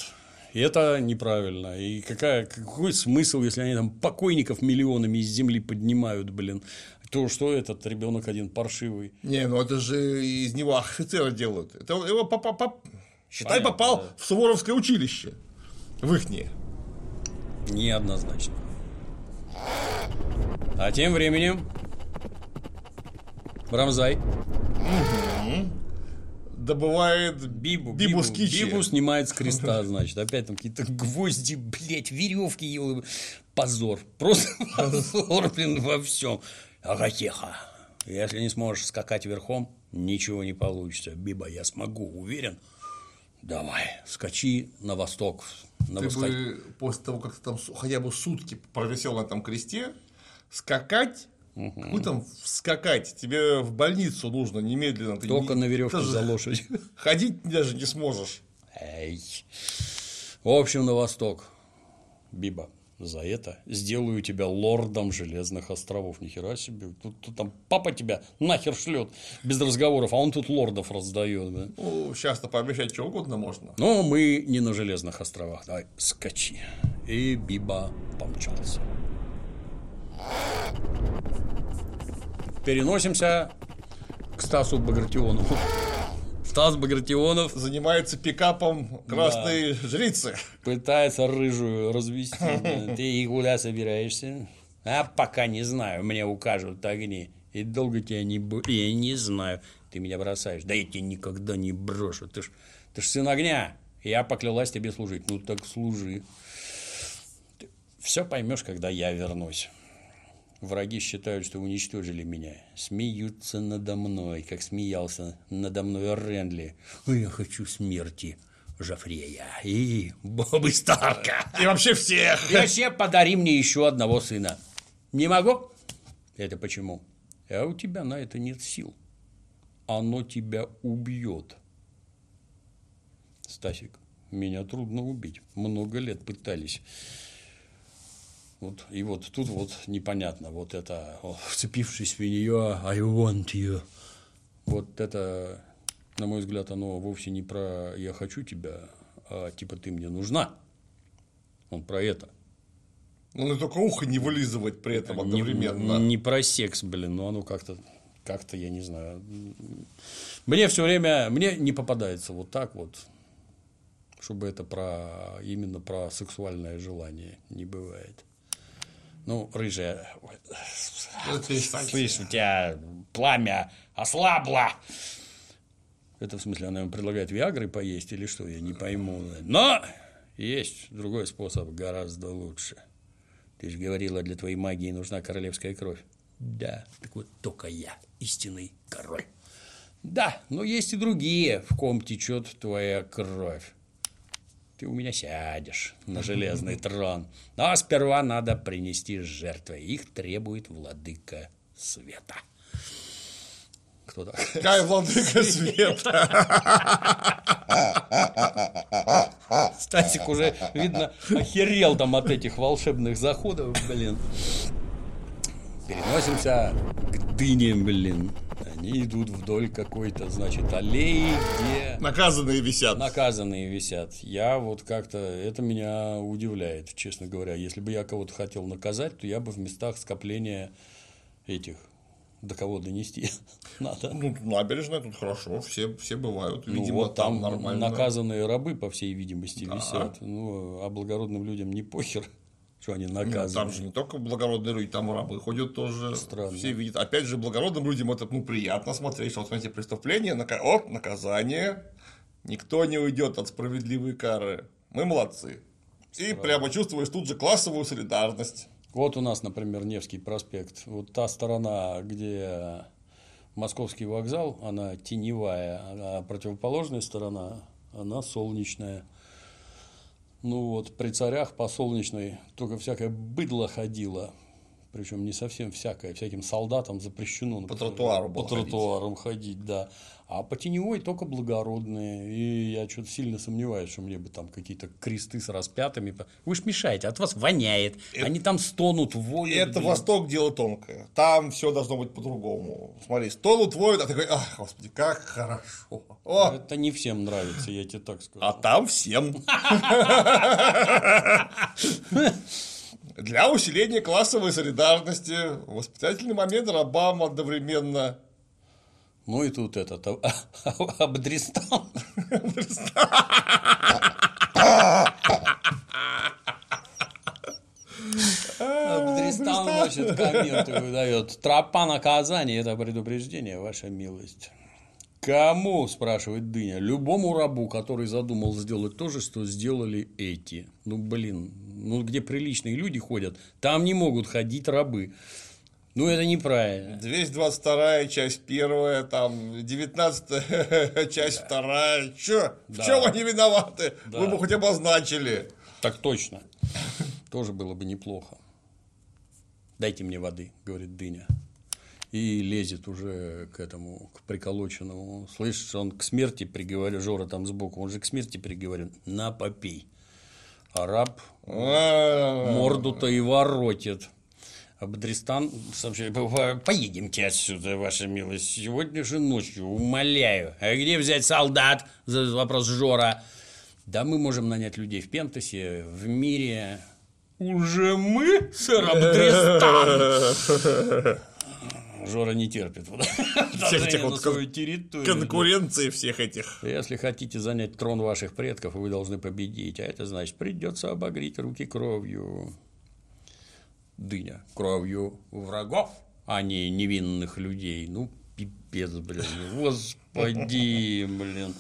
И это неправильно. И какая, какой смысл, если они там покойников миллионами из земли поднимают, блин? То, что этот ребенок один паршивый. Не, ну это же из него офицера делают. Это его попа- поп- считай, Понятно, попал да. в Суворовское училище. В ихнее. Неоднозначно. А тем временем Рамзай Добывает Бибу, Бибу Бибу. Бибу снимает с креста, значит. Опять там какие-то гвозди, блядь, веревки. ё- Позор. Просто *laughs* позор, блин, во всем. Ага, тихо. Если не сможешь скакать верхом, ничего не получится. Биба, я смогу, уверен? Давай, скачи на восток. На Ты восход- бы после того, как ты там хотя бы сутки провисел на этом кресте, скакать, как бы там скакать, тебе в больницу нужно немедленно. Ты Только не- на веревке ты же за лошадь. *laughs* Ходить даже не сможешь. Эй. В общем, на восток. Биба, за это сделаю тебя лордом Железных островов. Нихера себе. Тут, тут там папа тебя нахер шлет без разговоров, а он тут лордов раздает. да. Ну, сейчас-то пообещать что угодно можно. Но мы не на Железных островах. Давай, скачи. И Биба помчался. Переносимся к Стасу Багратионову. Стас Багратионов Занимается пикапом красной жрицы. пытается рыжую развести. Да. *laughs* Ты и куда собираешься? А пока не знаю, мне укажут огни. И долго тебя не будет. Я не знаю. Ты меня бросаешь. Да я тебя никогда не брошу. Ты ж, ты ж сын огня. Я поклялась тебе служить. Ну так служи. Все поймешь, когда я вернусь. Враги считают, что уничтожили меня. Смеются надо мной, как смеялся надо мной Рендли. Ой, я хочу смерти Жофрея и Бобы Старка. И вообще всех. И вообще подари мне еще одного сына. Не могу? Это почему? А у тебя на это нет сил. Оно тебя убьет. Стасик, меня трудно убить. Много лет пытались. Вот, и вот тут вот непонятно, вот это, вцепившись в нее, I want you. Вот это, на мой взгляд, оно вовсе не про я хочу тебя, а типа ты мне нужна. Он про это. Ну, и только ухо не вылизывать при этом Не- одновременно. Не, про секс, блин, но оно как-то, как-то, я не знаю. Мне все время, мне не попадается вот так вот, чтобы это про, именно про сексуальное желание не бывает. Ну, рыжая, Ну, слышь, у тебя пламя ослабло. Это в смысле, она ему предлагает Виагры поесть или что, я не пойму. Но есть другой способ, гораздо лучше. Ты же говорила, для твоей магии нужна королевская кровь. Да, так вот только я, истинный король. Да, но есть и другие, в ком течет твоя кровь. Ты у меня сядешь на железный *laughs* трон. Но сперва надо принести жертвы. Их требует владыка света. Кто так? Какая владыка света. *laughs* Стасик уже, видно, охерел там от этих волшебных заходов, блин. Переносимся к дыне, блин. Они идут вдоль какой-то, значит, аллеи, где Наказанные висят. наказанные висят. Я вот как-то, это меня удивляет, честно говоря. Если бы я кого-то хотел наказать, то я бы в местах скопления этих, до кого донести *laughs* надо. Ну, набережная, тут хорошо, все, все бывают. Ну, Видимо, вот там нормально. наказанные рабы, по всей видимости, висят. Ну, а благородным людям не похер, что они Ну, наказаны. там же не только благородные люди, там рабы ходят тоже. Странно. Все видят. Опять же, благородным людям это ну, приятно смотреть, что вот смотрите, преступление, нака... о, наказание. Никто не уйдет от справедливой кары. Мы молодцы. И прямо чувствуешь тут же классовую солидарность. Вот у нас, например, Невский проспект. Вот та сторона, где Московский вокзал, она теневая, а противоположная сторона, она солнечная. Ну вот, при царях по солнечной только всякое быдло ходило. Причем не совсем всякое, всяким солдатам запрещено. По например, тротуару По было ходить. тротуарам ходить, да. А по теневой только благородные. И я что-то сильно сомневаюсь, что мне бы там какие-то кресты с распятыми. по- Вы ж мешаете, от вас воняет. Они там стонут, воют. Это блин. Восток дело тонкое. Там все должно быть по-другому. Смотри, столу твой, а ты говоришь, ах, господи, как хорошо. О, Это не всем нравится, я тебе так скажу. а там всем. *laughs* Для усиления классовой солидарности воспитательный момент рабам одновременно. Ну и тут этот Абдристан. Абдристан камер Тут выдает. Тропа наказания – это предупреждение, ваша милость. Кому, спрашивает Дыня, любому рабу, который задумал сделать то же, что сделали эти. Ну, блин, ну где приличные люди ходят, там не могут ходить рабы. Ну, это неправильно. 222 часть первая, там 19 *laughs* часть вторая. В Да. чем они виноваты? Да. Вы бы хоть обозначили. Так точно. Тоже было бы неплохо. Дайте мне воды, говорит Дыня. И лезет уже к этому, к приколоченному. Слышишь, он к смерти приговорен, Жора там сбоку, он же к смерти приговорен. На, попей. А раб А, морду-то и воротит. Абдристан сообщает, «По- поедемте отсюда, ваша милость, сегодня же ночью, умоляю. А где взять солдат? Задает вопрос Жора. Да мы можем нанять людей в Пентасе, в мире. Уже мы, сэр Абдристан? *laughs* Жора не терпит. *laughs* Всех этих вот свою территорию. Конкуренции всех этих. Если хотите занять трон ваших предков, вы должны победить. А это значит, придется обогреть руки кровью. Дыня. Кровью врагов, а не невинных людей. Ну, пипец, блин. Господи, блин.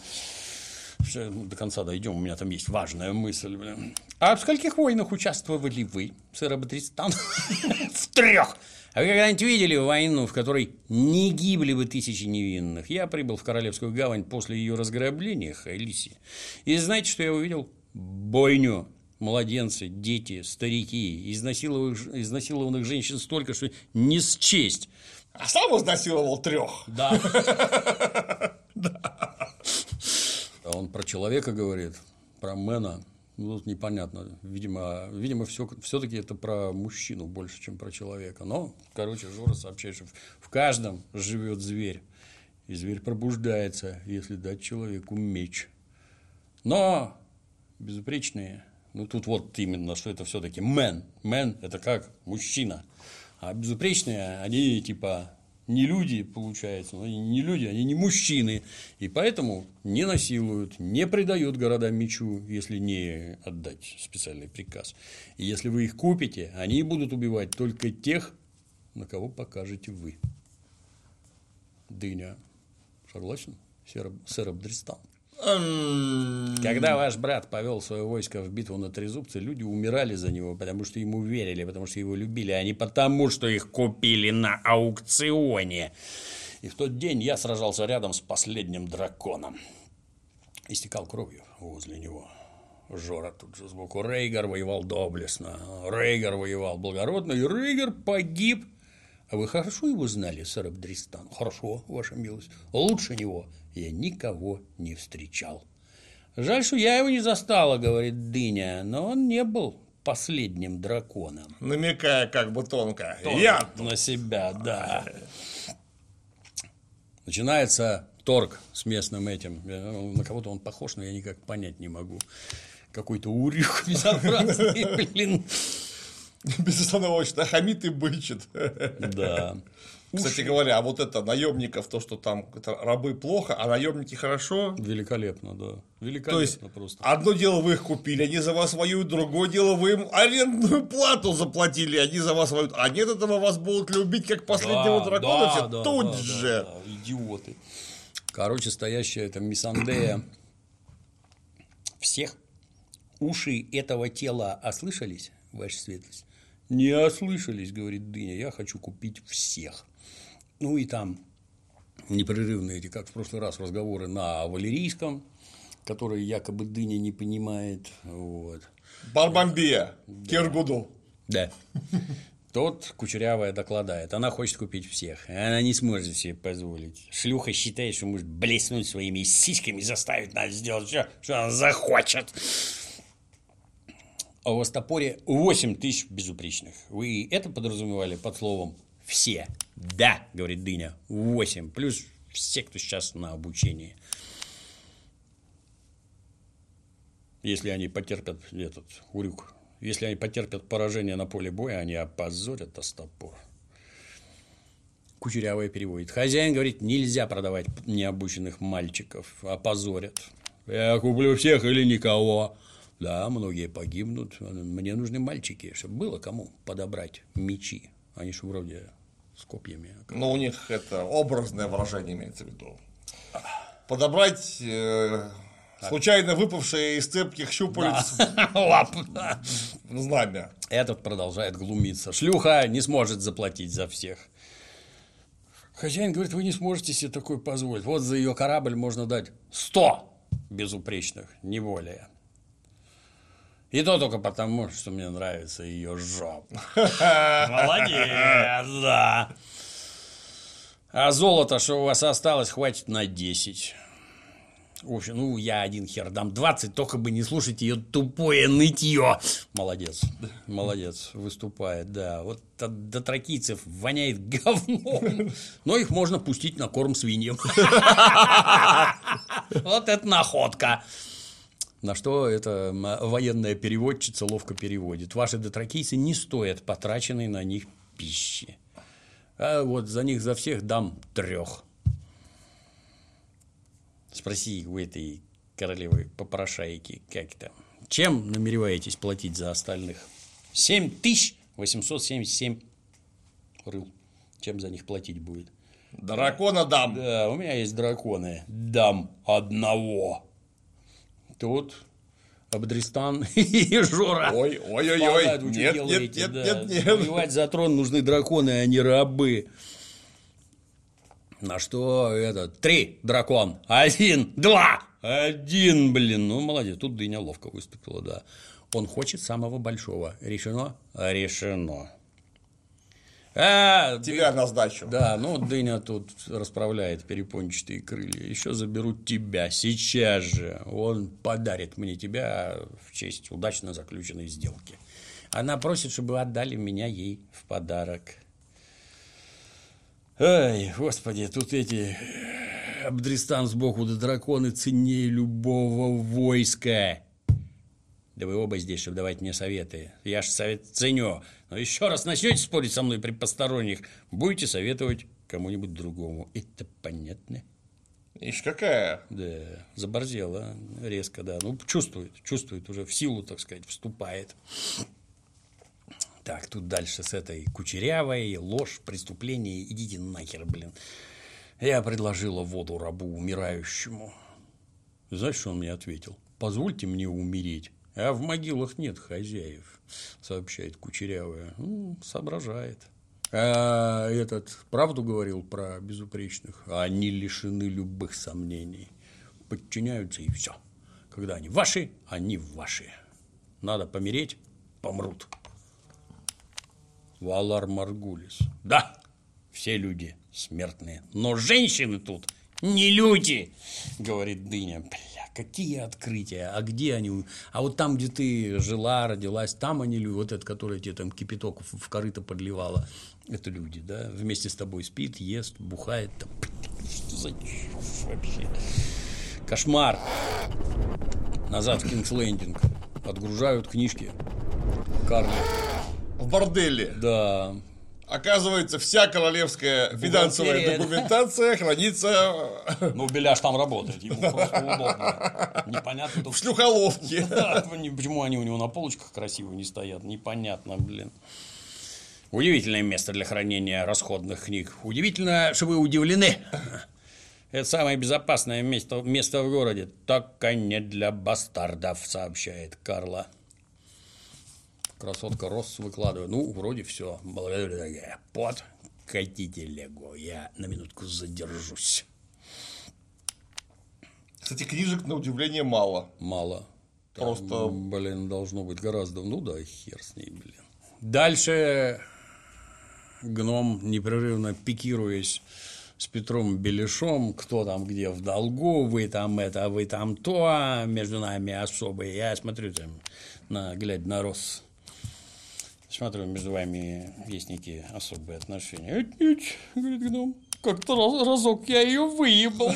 Всё, До конца дойдем, у меня там есть важная мысль, блин. А в скольких войнах участвовали вы, сэр Абатристан? *laughs* В трех. А вы когда-нибудь видели войну, в которой не гибли бы тысячи невинных? Я прибыл в Королевскую гавань после ее разграбления, Хайлиси. И знаете, что я увидел? Бойню. Младенцы, дети, старики, изнасилованных, изнасилованных женщин столько, что не счесть. А сам изнасиловал трех. *laughs* Да. А он про человека говорит, про мэна. Ну, непонятно. Видимо, видимо все, все-таки это про мужчину больше, чем про человека. Но, короче, Жора сообщает, что в- каждом живет зверь. И зверь пробуждается, если дать человеку меч. Но безупречные, ну тут вот именно, что это все-таки мэн. Мэн – это как мужчина. А безупречные, они типа не люди, получается, они не люди, они не мужчины. И поэтому не насилуют, не предают города мечу, если не отдать специальный приказ. И если вы их купите, они будут убивать только тех, на кого покажете вы. Дыня. Согласен, сэр Абдристан? Когда ваш брат повел свое войско в битву на Трезубце, люди умирали за него, потому что ему верили, потому что его любили, а не потому, что их купили на аукционе. И в тот день я сражался рядом с последним драконом. Истекал кровью возле него. Жора тут же сбоку. Рейгар воевал доблестно. Рейгар воевал благородно, и Рейгар погиб. А вы хорошо его знали, сэр Абдристан? Хорошо, ваша милость. Лучше него я никого не встречал. Жаль, что я его не застала, говорит Дыня, но он не был последним драконом. Намекая как бы тонко. Я На себя, да. Начинается торг с местным этим. Я- На кого-то он похож, но я никак понять не могу. Какой-то урюк *laughs* безобразный, блин. безостановочно хамит и бычит. Да. Кстати говоря, а вот это наемников, то, что там это рабы плохо, а наемники хорошо. Великолепно, да. То есть, Великолепно просто. одно дело вы их купили, они за вас воюют, другое дело вы им арендную плату заплатили, они за вас воюют. А нет этого вас будут любить как последнего Да, дракона да, все да, тут да, же. да, да, идиоты. Короче, стоящая это Мисандея *clears throat* всех уши этого тела ослышались, ваша светлость? Не ослышались, говорит Дыня, я хочу купить всех. Ну и там непрерывные эти, как в прошлый раз, разговоры на валерийском, которые якобы Дыня не понимает. Вот. Барбамбия, Киргуду. Да. Тот кучерявая докладает, она хочет купить всех, она не сможет себе позволить. Шлюха считает, что может блеснуть своими сиськами, заставить нас сделать все, что она захочет. А у вас в топоре 8 тысяч безупречных. Вы это подразумевали под словом «все»? Да, говорит Дыня, 8, плюс все, кто сейчас на обучении. Если они потерпят этот урюк, если они потерпят поражение на поле боя, они опозорят Остапор. Кучерявая переводит. Хозяин говорит, нельзя продавать необученных мальчиков, опозорят. Я куплю всех или никого. Да, многие погибнут. Мне нужны мальчики, чтобы было кому подобрать мечи. Они же вроде с копьями. Но у них это образное выражение имеется в виду. Подобрать э, случайно выпавшие из цепких щупалец *laughs* Лап. знамя. Этот продолжает глумиться. Шлюха не сможет заплатить за всех. Хозяин говорит, вы не сможете себе такое позволить. Вот за ее корабль можно дать 100 безупречных, не более. И то только потому, что мне нравится ее жопа. *laughs* Молодец, да. А золото, что у вас осталось, хватит на 10. В общем, ну, я один хер дам 20, только бы не слушать ее тупое нытье. Молодец, молодец, выступает, да. Вот от дотракийцев воняет говном, но их можно пустить на корм свиньям. *laughs* Вот это находка. На что эта военная переводчица ловко переводит. Ваши дотракийцы не стоят потраченной на них пищи. А вот за них за всех дам трех. Спроси у этой королевы попрошайки, как там. Чем намереваетесь платить за остальных? 7877 рыл. Чем за них платить будет? Дракона дам. Да, у меня есть драконы. Дам одного. Тут Абдристан *laughs* и Жора. Ой, ой, ой, ой. Нет, нет, нет, да. нет, нет. Воевать за трон нужны драконы, а не рабы. На что это? Три дракон. Один, два. Один, блин. Ну, молодец. Тут дыня ловко выступила, да. Он хочет самого большого. Решено? Решено. А, Тебя на сдачу. да, ну Дыня тут расправляет перепончатые крылья. Еще заберут тебя сейчас же. Он подарит мне тебя в честь удачно заключенной сделки. Она просит, чтобы отдали меня ей в подарок. Ай, господи, тут эти Абдристан сбоку да драконы ценнее любого войска. Да вы оба здесь, чтобы давать мне советы. Я ж совет ценю. Но еще раз начнете спорить со мной при посторонних, будете советовать кому-нибудь другому. Это понятно? Ишь, какая? Да, заборзела резко, да. Ну, чувствует, чувствует уже в силу, так сказать, вступает. Так, тут дальше с этой кучерявой, ложь, преступление, идите нахер, блин. Я предложила воду рабу умирающему. Знаешь, что он мне ответил? Позвольте мне умереть. А в могилах нет хозяев, сообщает кучерявая. Ну, соображает. А этот правду говорил про безупречных? Они лишены любых сомнений. Подчиняются и все. Когда они ваши, они ваши. Надо помереть, помрут. Валар Маргулис. Да, все люди смертные, но женщины тут не люди, говорит Дыня. Бля, какие открытия, а где они? А вот там, где ты жила, родилась, там они люди, вот этот, который тебе там кипяток в корыто подливала, это люди, да, вместе с тобой спит, ест, бухает, там, что за чушь вообще? Кошмар. Назад в Кингслендинг. Отгружают книжки. Карли. В борделе. Да. Оказывается, вся королевская финансовая Бухгалтерия. документация хранится Ну, Беляш там работает, ему просто удобно. Непонятно в только, шлюхоловке. почему они у него на полочках красиво не стоят. Непонятно, блин. Удивительное место для хранения расходных книг. Удивительно, что вы удивлены. Это самое безопасное место, место в городе. Только не для бастардов, сообщает Карла. Красотка Росс выкладывает. Ну, вроде все. Под катите Лего. Я на минутку задержусь. Кстати, книжек, на удивление, мало. Мало. Просто- блин, должно быть гораздо. Ну да, хер с ней, блин. Дальше гном, непрерывно пикируясь с Петром Беляшом, кто там где в долгу, вы там это, вы там то, а между нами особые. Я смотрю там, на, глядя на Рос, смотрю, между вами есть некие особые отношения. «Отнюдь», говорит гном, как-то раз- разок я ее выебал.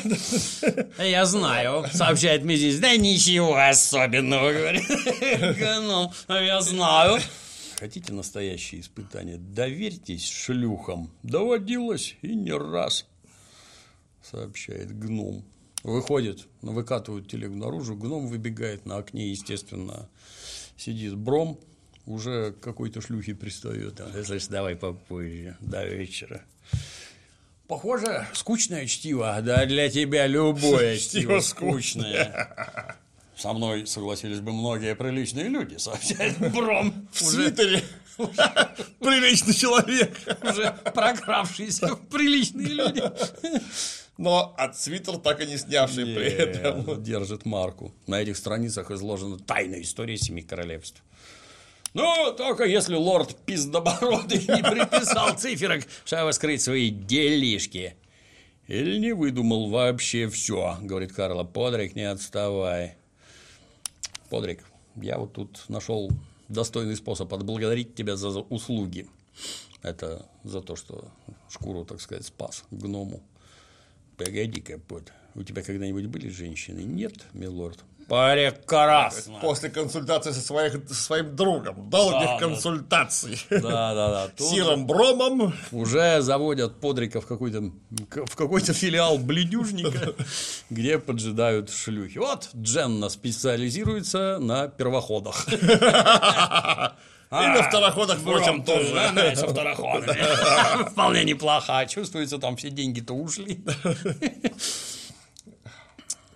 Я знаю, сообщает Мизис. Да ничего особенного, говорит. Гном, «А я знаю. Хотите настоящее испытание? Доверьтесь шлюхам. Доводилось и не раз, сообщает гном. Выходит, выкатывают телегу наружу, гном выбегает на окне, естественно, сидит бром, уже какой-то шлюхе пристает. А, Слышь, давай попозже, до вечера. Похоже, скучное чтиво, да для тебя любое *laughs* чтиво скучное. Со мной согласились бы многие приличные люди, сообщает *laughs* Бром, В свитере. *laughs* Приличный человек. уже прокравшиеся приличные люди. Но от свитер так и не снявший при этом. Держит марку. На этих страницах изложена тайная история Семи Королевств. Ну, только если лорд Пиздобородый не приписал циферок, чтобы скрыть свои делишки. Или не выдумал вообще все, говорит Карла. Подрик, не отставай. Подрик, я вот тут нашел достойный способ отблагодарить тебя за услуги. Это за то, что шкуру, так сказать, спас гному. Погоди-ка, у тебя когда-нибудь были женщины? Нет, милорд? Прекрасно! После консультации со, своих- со своим другом, долгих Да, консультаций. Да, да, да. *laughs* Тут Сиром Бромом. Уже заводят Подрика в какой-то в какой-то филиал бледюжника, *laughs* где поджидают шлюхи. Вот Дженна специализируется на первоходах. *laughs* И на второходах, впрочем, тоже. Со второходами. Вполне неплохо. Чувствуется, там все деньги-то ушли.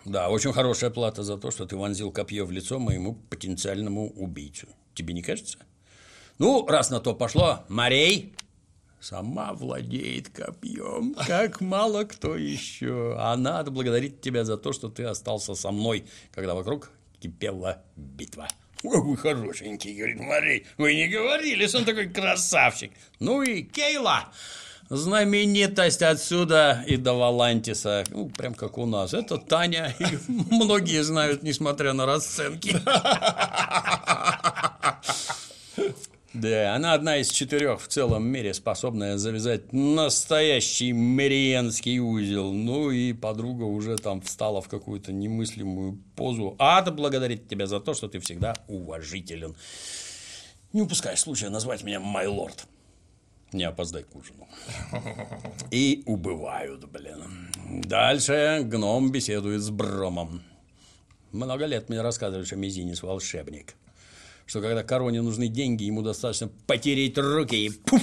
Да, очень хорошая плата за то, что ты вонзил копье в лицо моему потенциальному убийцу. Тебе не кажется? Ну, раз на то пошло, Марей сама владеет копьем, как мало кто еще. А надо благодарить тебя за то, что ты остался со мной, когда вокруг кипела битва. Ой, вы хорошенький, говорит Марей. Вы не говорили, что он такой красавчик. Ну и Кейла, знаменитость отсюда и до Валантиса. Ну, прям как у нас. Это Таня. И *laughs* многие знают, несмотря на расценки. *laughs* Да, она одна из четырех в целом мире, способная завязать настоящий мариенский узел. Ну и подруга уже там встала в какую-то немыслимую позу. Ада благодарит тебя за то, что ты всегда уважителен. Не упускай случая назвать меня май лорд. Не опоздай к ужину. И убывают, блин. Дальше гном беседует с Бромом. Много лет мне рассказывали, что Мизинец волшебник. Что когда короне нужны деньги, ему достаточно потереть руки и пуф,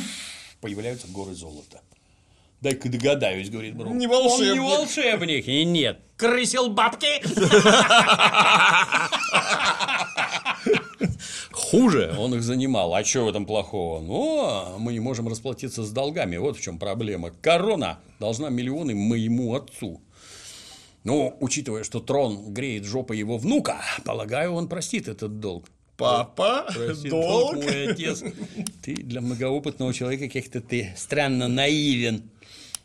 появляются горы золота. Дай-ка догадаюсь, говорит Бром. Не волшебник. Он не волшебник. И нет. Крысил бабки. *laughs* Хуже он их занимал. А что в этом плохого? Ну, мы не можем расплатиться с долгами. Вот в чем проблема. Корона должна миллионы моему отцу. Ну, учитывая, что трон греет жопа его внука, полагаю, он простит этот долг. Папа, Простит долг. мой отец. Ты для многоопытного человека как-то ты странно наивен.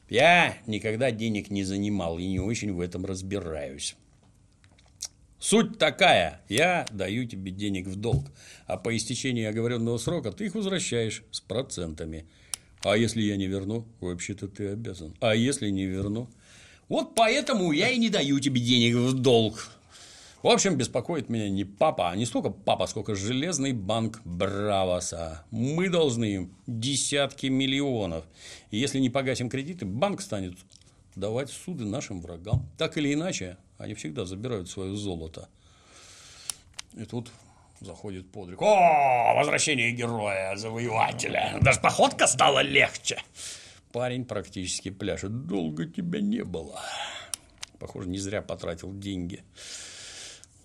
Я никогда денег не занимал и не очень в этом разбираюсь. Суть такая, я даю тебе денег в долг, а по истечении оговоренного срока ты их возвращаешь с процентами. А если я не верну, вообще-то ты обязан. А если не верну? Вот поэтому я и не даю тебе денег в долг. В общем, беспокоит меня не папа, а не столько папа, сколько железный банк Бравоса. Мы должны им десятки миллионов. И если не погасим кредиты, банк станет давать суды нашим врагам. Так или иначе, они всегда забирают свое золото. И тут заходит подвиг. О, возвращение героя, завоевателя. Даже походка стала легче. Парень практически пляшет. Долго тебя не было. Похоже, не зря потратил деньги.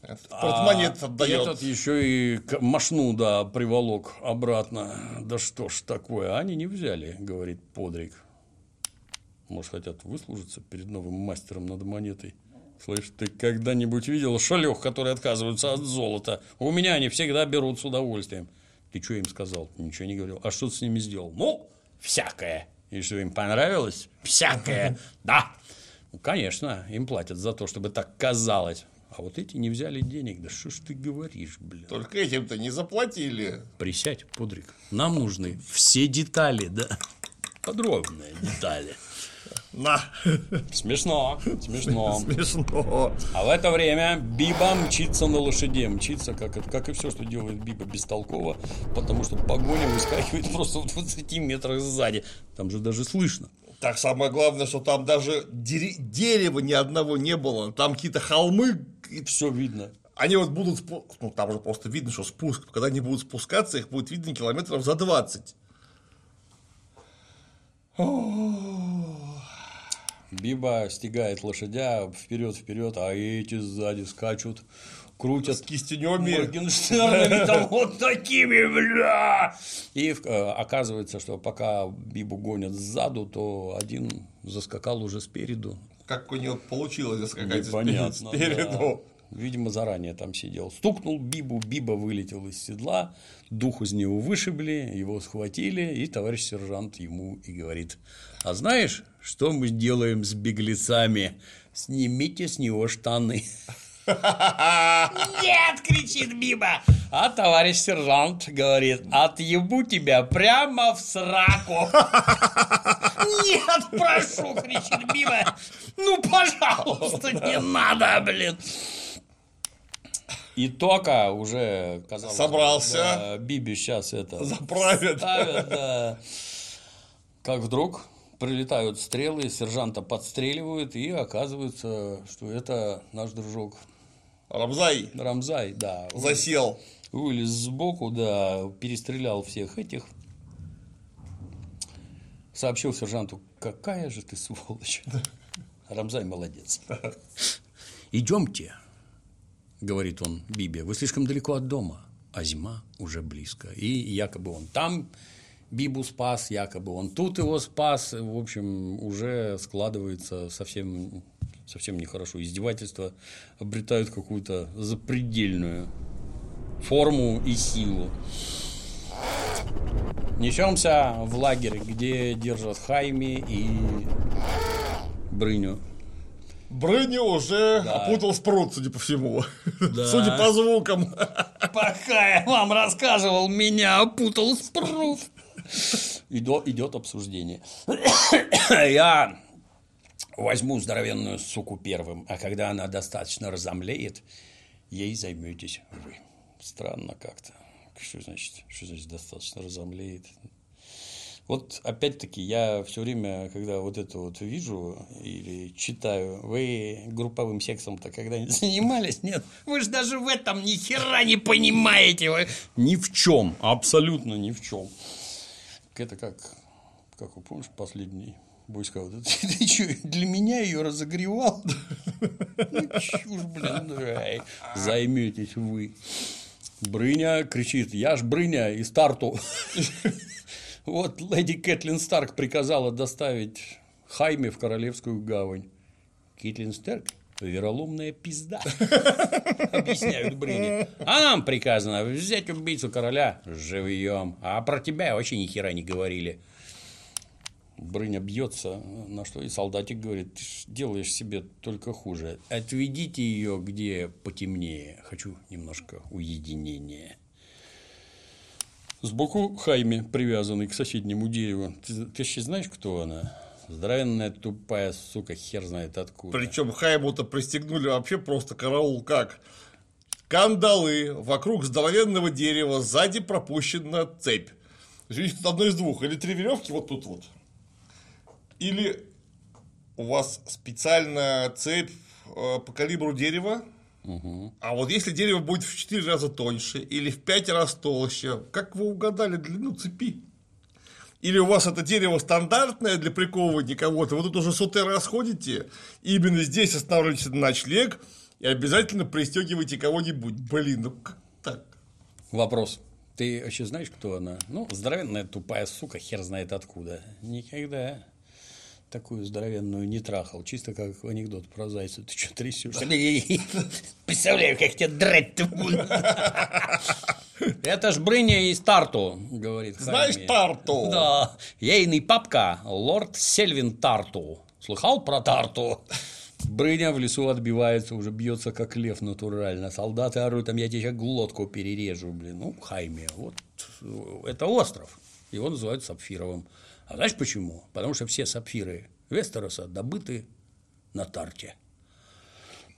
Портмонет А отдает. Этот еще и мошну, да, приволок обратно. Да что ж такое, они не взяли, говорит Подрик. Может, хотят выслужиться перед новым мастером над монетой? Слышь, ты когда-нибудь видел шалех, которые отказываются от золота? У меня они всегда берут с удовольствием. Ты что им сказал? Ничего не говорил. А что ты с ними сделал? Ну, всякое. И что, им понравилось? Всякое. *laughs* Да. Ну, конечно, им платят за то, чтобы так казалось. А вот эти не взяли денег. Да что ж ты говоришь, блин? Только этим-то не заплатили. Присядь, Пудрик. Нам нужны все детали, да? Подробные детали. На, Смешно, смешно. *laughs* смешно. А в это время Биба мчится на лошаде. Мчится, как, как и все, что делает Биба бестолково, потому что погоня выскакивает просто в 20 метрах сзади. Там же даже слышно. Так самое главное, что там даже дере- дерева ни одного не было. Там какие-то холмы, и Все видно. Они вот будут, ну там уже просто видно, что спуск, когда они будут спускаться, их будет видно километров за 20. Биба стегает лошадя вперед-вперед, а эти сзади скачут, крутят С кистенеми. Моргенштернами *laughs* там вот такими, бля! И э, оказывается, что пока Бибу гонят сзаду, то один заскакал уже спереду. Как у него получилось заскакать Непонятно, спереду. да. Видимо, заранее там сидел. Стукнул Бибу, Биба вылетел из седла, дух из него вышибли, его схватили, и товарищ сержант ему и говорит, а знаешь, что мы делаем с беглецами? Снимите с него штаны. Нет, кричит Биба. А товарищ сержант говорит, отъебу тебя прямо в сраку. Нет, прошу, кричит Биба. Ну, пожалуйста, не надо, блин. И только уже казалось, Собрался. да, Биби сейчас это ставят, да. Как вдруг прилетают стрелы, сержанта подстреливают, и оказывается, что это наш дружок Рамзай Рамзай, да. засел. Вылез сбоку, да, перестрелял всех этих. Сообщил сержанту, какая же ты сволочь. Рамзай молодец. Идемте, говорит он Бибе, вы слишком далеко от дома, а зима уже близко. И якобы он там Бибу спас, якобы он тут его спас. В общем, уже складывается совсем, совсем нехорошо. Издевательства обретают какую-то запредельную форму и силу. Несемся в лагерь, где держат Хайми и Брыню. Брыни уже опутал спрут, судя по всему. Да. Судя по звукам. Пока я вам рассказывал, меня опутал спрут. Идет, идет обсуждение. *coughs* Я возьму здоровенную суку первым, а когда она достаточно разомлеет, ей займетесь вы. Странно как-то. Что значит, что значит достаточно разомлеет? Вот опять-таки я все время, когда вот это вот вижу или читаю, вы групповым сексом-то когда-нибудь *laughs* занимались? Нет, вы же даже в этом ни хера не понимаете. Вы... Ни в чем, абсолютно ни в чем. Это как, как вы помнишь, последний бойскаут? *laughs* Ты, ты что, для меня ее разогревал? *laughs* Ну, чушь, блин, ай. Займетесь вы. Брыня кричит, я ж Брыня из Тарту. Вот леди Кэтлин Старк приказала доставить Хайме в Королевскую гавань. Кэтлин Старк – вероломная пизда, *laughs* объясняют Брыни. А нам приказано взять убийцу короля живьем, а про тебя вообще ни хера не говорили. Брыня бьется, на что и солдатик говорит, ты делаешь себе только хуже. Отведите ее где потемнее. Хочу немножко уединения. Сбоку Хайме, привязанный к соседнему дереву. Ты, ты вообще знаешь, кто она? Здоровенная тупая сука, хер знает откуда. Причем Хайму-то пристегнули вообще просто караул как. Кандалы вокруг здоровенного дерева, сзади пропущена цепь. Видите, тут одно из двух. Или три веревки вот тут вот. Или у вас специальная цепь э, по калибру дерева. А вот если дерево будет в 4 раза тоньше или в 5 раз толще, как вы угадали длину цепи? Или у вас это дерево стандартное для приковывания кого-то, вы тут уже сотый раз ходите, и именно здесь останавливаетесь на ночлег и обязательно пристегиваете кого-нибудь. Блин, ну как так? Вопрос. Ты вообще знаешь, кто она? Ну, здоровенная тупая сука, хер знает откуда. Никогда такую здоровенную не трахал. Чисто как анекдот про зайца. Ты что трясешься? Представляю, как тебя драть-то буду. Это ж Брыня из Тарту, говорит Знаешь Хайми. Тарту? Да. Ейный папка, лорд Сельвин Тарту. Слыхал про Тарту? Брыня в лесу отбивается, уже бьется как лев натурально. Солдаты орут, там я тебе сейчас глотку перережу, блин. Ну, Хайме, вот э, это остров. Его называют Сапфировым. А знаешь почему? Потому что все сапфиры Вестероса добыты на Тарте.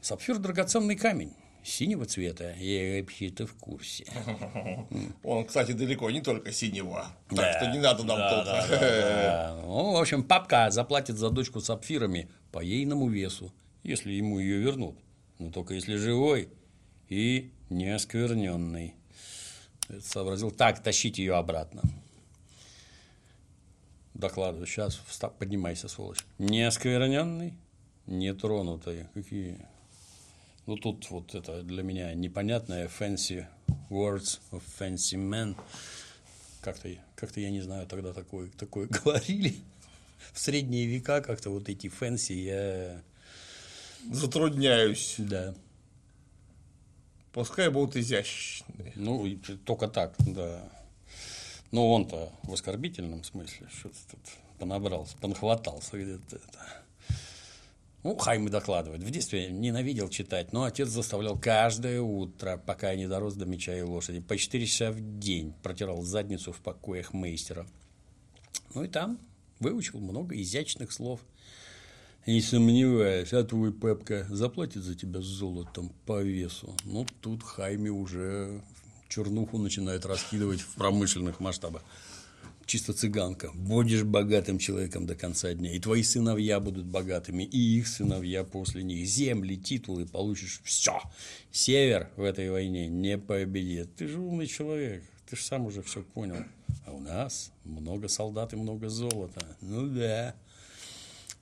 Сапфир – драгоценный камень синего цвета. Я вообще-то в курсе. *laughs* Он, кстати, далеко не только синего. Так Да. что не надо нам Да, тут. да, да, да. Ну, в общем, папка заплатит за дочку сапфирами по ейному весу, если ему ее вернут. Но только если живой. и неоскверненный. Это сообразил. Так, тащите ее обратно. Докладываю. Сейчас вста- поднимайся, сволочь. Неоскверненный, нетронутый. Какие? Ну, тут вот это для меня непонятное fancy words of fancy men. Как-то, как-то я не знаю, тогда такое, такое *laughs* говорили. В средние века как-то вот эти fancy я... Затрудняюсь. Да. Пускай будут изящные. Ну, только так, да. Но он-то в оскорбительном смысле что-то тут понабрался, понахватался где-то. это. Ну, Хайме докладывает. В детстве ненавидел читать, но отец заставлял каждое утро, пока я не дорос до меча и лошади, по 4 часа в день протирал задницу в покоях мейстера. Ну и там выучил много изящных слов. Не сомневаюсь, а твой папка заплатит за тебя золотом по весу. Ну, тут Хайми уже чернуху начинает раскидывать в промышленных масштабах. Чисто цыганка. Будешь богатым человеком до конца дня. И твои сыновья будут богатыми, и их сыновья после них. Земли, титулы получишь. Все. Север в этой войне не победит. Ты же умный человек. Ты же сам уже все понял. А у нас много солдат и много золота. Ну да.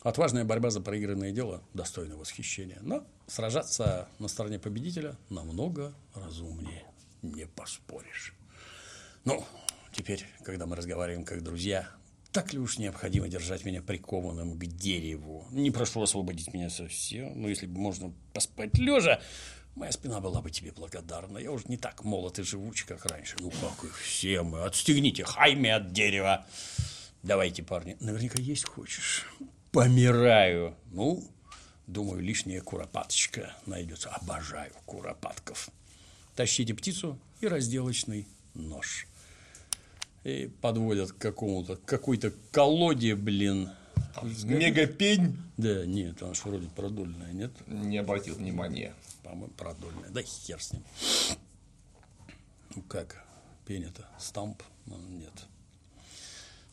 Отважная борьба за проигранное дело достойна восхищения. Но сражаться на стороне победителя намного разумнее. Не поспоришь. Ну, теперь, когда мы разговариваем как друзья, так ли уж необходимо держать меня прикованным к дереву? Не прошу освободить меня совсем, но если бы можно поспать лежа, моя спина была бы тебе благодарна. Я уже не так молод и живуч, как раньше. Ну, как и все мы. Отстегните хайме от дерева. Давайте, парни. Наверняка есть хочешь. Помираю. Ну, думаю, лишняя куропаточка найдется. Обожаю куропатков. Тащите птицу и разделочный нож. И подводят к какому-то, какой-то колоде, блин. Мегапень *laughs* Да, нет, она же вроде продольная, нет? не обратил внимания. По-моему, продольная. Да хер с ним. Ну как, пень-то? Стамп? Ну, нет.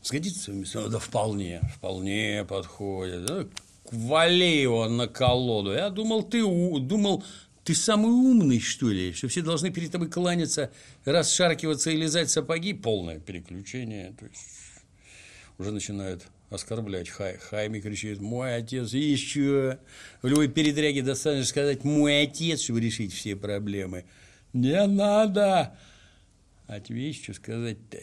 Сгодится вместе? Да вполне, вполне подходит. Да, Вали его на колоду. Я думал, ты у- думал, ты самый умный, что ли, что все должны перед тобой кланяться, расшаркиваться и лизать сапоги. Полное переключение. То есть уже начинают оскорблять. Хай, Хайми кричит, мой отец, и еще. В любой передряге достаточно сказать, мой отец, чтобы решить все проблемы. Не надо. Ответь, что сказать-то.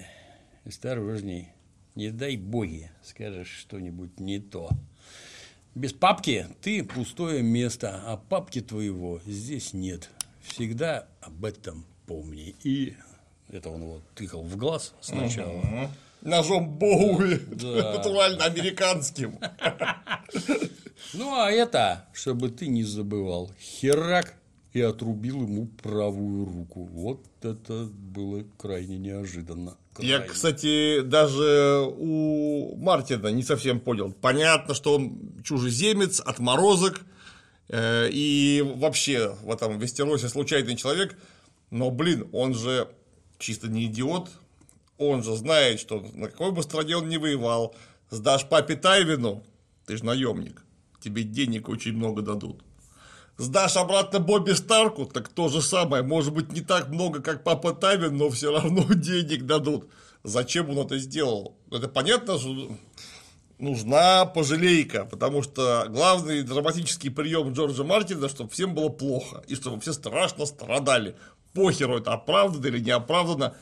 Осторожней. Не дай боги, скажешь что-нибудь не то. Без папки ты пустое место, а папки твоего здесь нет. Всегда об этом помни. И это он его тыкал в глаз сначала. Ножом Боуи, Да. натурально американским. Ну, а это, чтобы ты не забывал, херак и отрубил ему правую руку. Вот это было крайне неожиданно. Я, кстати, даже у Мартина не совсем понял. Понятно, что он чужеземец, отморозок, э, и вообще в этом Вестеросе случайный человек, но, блин, он же чисто не идиот, он же знает, что на какой бы стране он ни воевал, сдашь папе Тайвину, ты же наемник, тебе денег очень много дадут. Сдашь обратно Бобби Старку, так то же самое. Может быть, не так много, как Папа Тайвин, но все равно *laughs* денег дадут. Зачем он это сделал? Это понятно, что нужна пожалейка, потому что главный драматический прием Джорджа Мартина, чтобы всем было плохо, и чтобы все страшно страдали. Похеру это оправдано или не оправдано.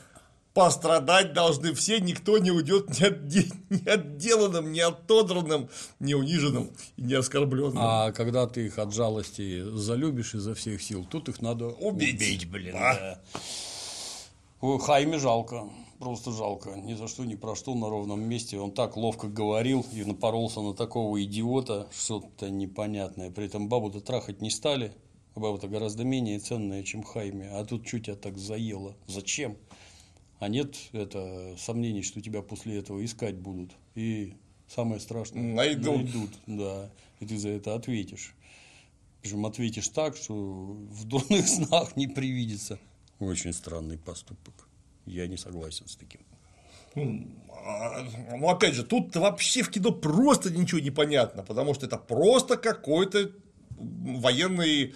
Пострадать должны все, никто не уйдет ни, отде- *laughs* ни отделанным, ни отодранным, ни униженным и не оскорбленным. А когда ты их от жалости залюбишь изо всех сил, тут их надо Убить. блин. Да. да. Хайме жалко. Просто жалко. Ни за что, ни про что на ровном месте. Он так ловко говорил и напоролся на такого идиота. Что-то непонятное. При этом бабу-то трахать не стали. А баба-то гораздо менее ценная, чем Хайме. А тут что тебя так заело? Зачем? А нет это сомнений, что тебя после этого искать будут. И самое страшное Найдут. найдут, да. И ты за это ответишь. Причем ответишь так, что в дурных *laughs* снах не привидится. Очень странный поступок. Я не согласен с таким. А, Ну, опять же, тут вообще в кино просто ничего не понятно, потому что это просто какой-то военный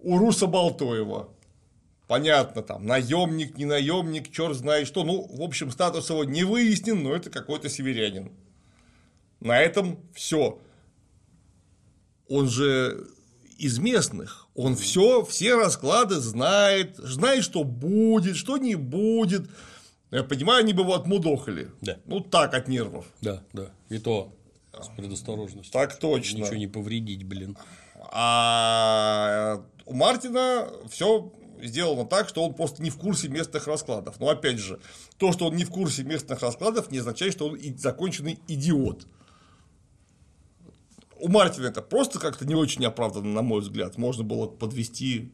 у Руса Болтоева. Понятно, там, наемник, не наемник, черт знает что. Ну, в общем, статус его не выяснен, но это какой-то северянин. На этом все. Он же из местных. Он все, все расклады знает, знает, что будет, что не будет. Я понимаю, они бы его отмудохали. Да. Ну, так, от нервов. Да, да. И то с предосторожностью. Так точно. Ничего не повредить, блин. А у Мартина все сделано так, что он просто не в курсе местных раскладов. Но опять же, то, что он не в курсе местных раскладов, не означает, что он и законченный идиот. У Мартина это просто как-то не очень оправданно, на мой взгляд. Можно было подвести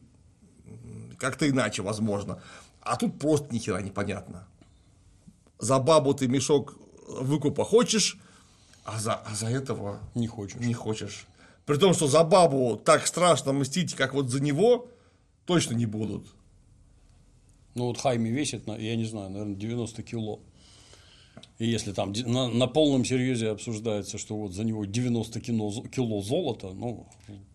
как-то иначе, возможно. А тут просто ни хера непонятно. За бабу ты мешок выкупа хочешь, а за, а за этого Не хочешь. не хочешь. При том, что за бабу так страшно мстить, как вот за него, точно не будут. Ну вот Хайми весит, я не знаю, наверное, 90 кило. И если там на, на полном серьезе обсуждается, что вот за него 90 кило, зо- кило золота, ну,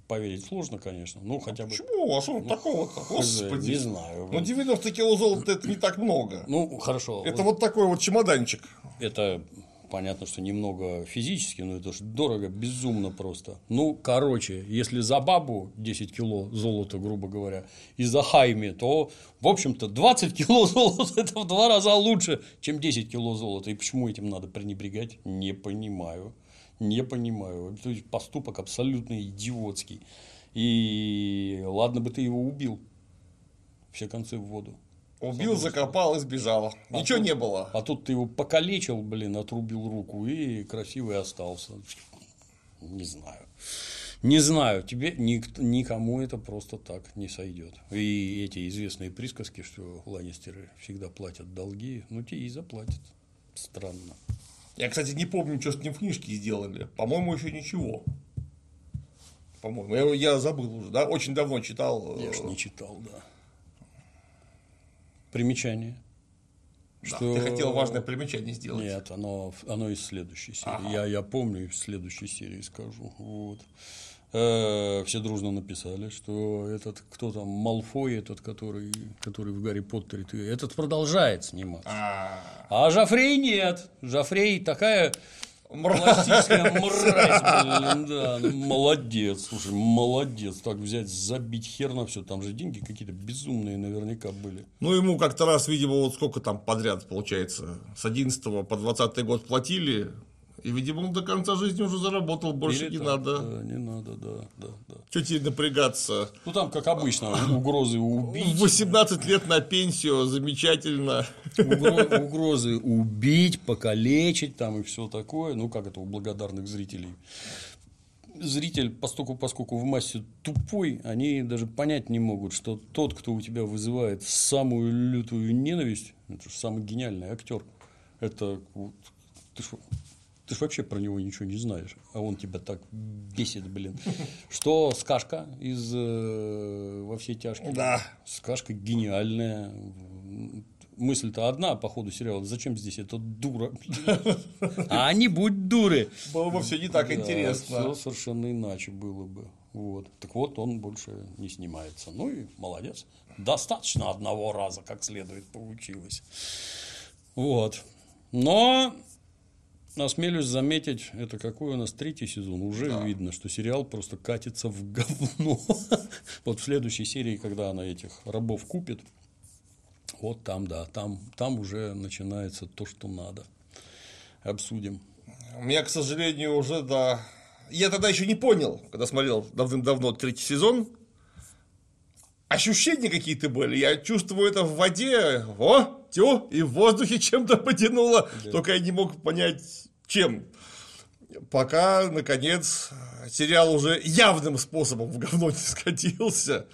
поверить сложно, конечно. Ну, хотя бы. Почему? А что такого-то? Господи. Не знаю. Ну, 90 кило золота это не так много. Ну, хорошо. Это вот такой вот чемоданчик. Это понятно, что немного физически, но это же дорого, безумно просто. Ну, короче, если за бабу 10 кило золота, грубо говоря, и за хайме, то, в общем-то, 20 кило *laughs* золота – это в два раза лучше, чем 10 кило золота. И почему этим надо пренебрегать, не понимаю. Не понимаю. То есть, поступок абсолютно идиотский. И ладно бы ты его убил. Все концы в воду. Убил, закопал и сбежал. Ничего тут- не было. А тут ты его покалечил, блин, отрубил руку и красивый остался. Не знаю. Не знаю, тебе ник- никому это просто так не сойдет. И эти известные присказки, что Ланнистеры всегда платят долги, ну те и заплатят. Странно. Я, кстати, не помню, что с ним в книжке сделали. По-моему, еще ничего. По-моему, я, я забыл уже, да, очень давно читал. Я ж э, не читал, да. Примечание. да, Ты хотел важное примечание сделать. Нет, оно, оно из следующей серии. Я, я помню, из следующей серии скажу. Вот. Э, Все дружно написали, что этот, кто там, Малфой, этот, который, который в Гарри Поттере, этот продолжает сниматься. А, А Жофрей нет. Жофрей такая классическая *laughs* мразь, блин, да. Ну, Молодец, слушай, молодец. Так взять, забить хер на все. Там же деньги какие-то безумные наверняка были. Ну, ему как-то раз, видимо, вот сколько там подряд, получается, с 11 по 20 год платили, и, видимо, он до конца жизни уже заработал, больше Или не так, надо. да, не надо, да, да, да. Что тебе напрягаться? Ну, там, как обычно, угрозы убить. В 18 лет на пенсию, замечательно. Угро- угрозы убить, покалечить там и все такое. Ну, как это у благодарных зрителей. Зритель, поскольку, поскольку в массе тупой, они даже понять не могут, что тот, кто у тебя вызывает самую лютую ненависть, это же самый гениальный актер. Это вот, ты ж, ты ж вообще про него ничего не знаешь, а он тебя так бесит, блин. Что Скашка из э, «Во все тяжкие». Да. Сказка гениальная. Мысль-то одна по ходу сериала. Зачем здесь эта дура? А не будь дуры. Было бы все не так интересно. Все совершенно иначе было бы. Вот. Так вот, он больше не снимается. Ну и молодец. Достаточно одного раза, как следует, получилось. Вот. Но осмелюсь заметить, это какой у нас третий сезон. Уже видно, что сериал просто катится в говно. *laughs* Вот в следующей серии, когда она этих рабов купит, вот там, да, там, там уже начинается то, что надо. Обсудим. У меня, к сожалению, уже да. Я тогда еще не понял, когда смотрел давным-давно третий сезон. Ощущения какие-то были. Я чувствую это в воде. О, тю, и в воздухе *laughs* чем-то потянуло. Только я не мог понять, чем. Пока, наконец, сериал уже явным способом в говно не скатился.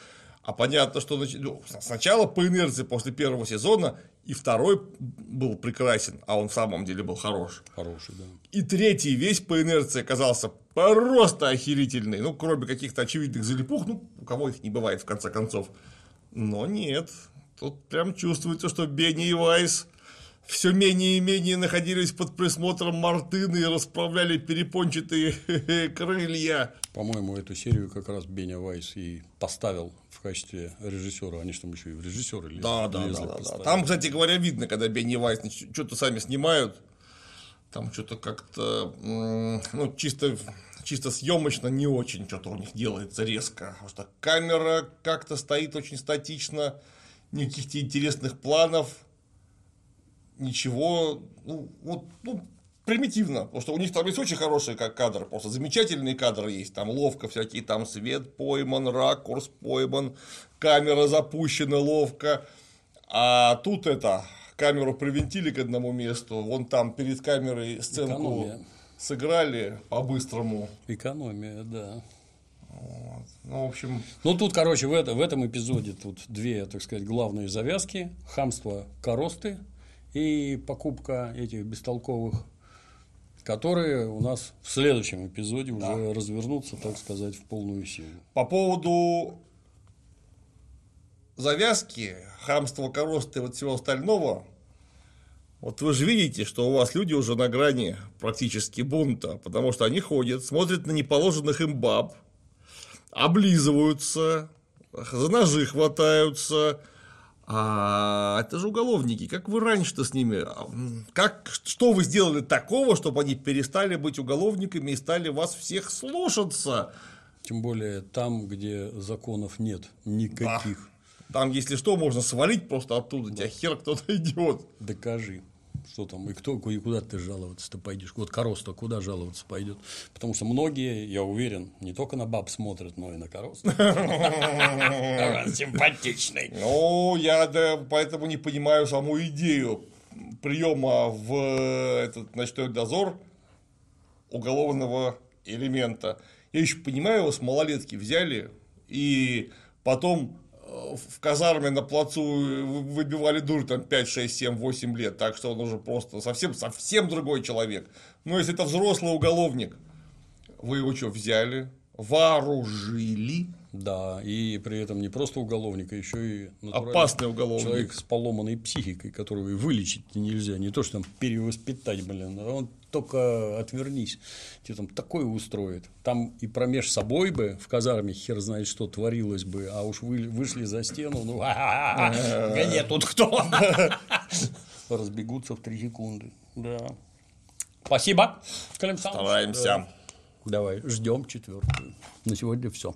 А понятно, что ну, сначала по инерции после первого сезона и второй был прекрасен, а он в самом деле был хорош. Хороший, да. И третий весь по инерции оказался просто охерительный. Ну, кроме каких-то очевидных залипух, ну, у кого их не бывает, в конце концов. Но нет. Тут прям чувствуется, что Бенни и Вайс все менее и менее находились под присмотром Мартыны и расправляли перепончатые крылья. По-моему, эту серию как раз Беня Вайс и поставил в качестве режиссера. Они же там еще и в режиссеры лезли. Да, да, лезли да, да, да. Там, кстати говоря, видно, когда Бенни Вайс что-то сами снимают, там что-то как-то, ну, чисто, чисто съемочно не очень что-то у них делается резко. Потому что камера как-то стоит очень статично, никаких интересных планов, ничего, ну, вот, ну, примитивно, потому что у них там есть очень хорошие как кадры, просто замечательные кадры есть, там ловко всякие, там свет пойман, ракурс пойман, камера запущена ловко, а тут это, камеру привинтили к одному месту, вон там перед камерой сценку Экономия. сыграли по-быстрому, Экономия, да. Вот. ну, в общем, Ну, тут, короче, в, это- в этом эпизоде тут две, так сказать, главные завязки. Хамство коросты и покупка этих бестолковых, которые у нас в следующем эпизоде уже развернутся, так сказать, в полную силу. По поводу завязки, хамства, коросты и вот всего остального, вот вы же видите, что у вас люди уже на грани практически бунта, потому что они ходят, смотрят на неположенных им баб, облизываются, за ножи хватаются, а это же уголовники. Как вы раньше-то с ними? а, Как, что вы сделали такого, чтобы они перестали быть уголовниками и стали вас всех слушаться? Тем более там, где законов нет никаких. Там, если что, можно свалить просто оттуда, тебя хер кто-то идет. Докажи. Что там, и кто, и куда ты жаловаться-то пойдешь? Вот Короста куда жаловаться пойдет? Потому что многие, я уверен, не только на баб смотрят, но и на Короста. *laughs* Симпатичный. Ну, я поэтому не понимаю саму идею приема в этот ночной дозор уголовного элемента. Я еще понимаю, его с малолетки взяли и потом э, в казарме на плацу вы- выбивали дурь там 5, 6, 7, 8 лет, так что он уже просто совсем, совсем другой человек. Но если это взрослый уголовник, вы его что, взяли, вооружили, Да, и при этом не просто уголовник, а еще и опасный уголовник. человек с поломанной психикой, которого и вылечить нельзя, не то, что там перевоспитать, блин, а он только отвернись, тебе там такое устроит. Там и промеж собой бы в казарме хер знает что творилось бы, а уж вы, вышли за стену, ну, где тут кто? *laughs* Разбегутся в три секунды, да. Спасибо. Стараемся. Давай, ждем четвертую. На сегодня все.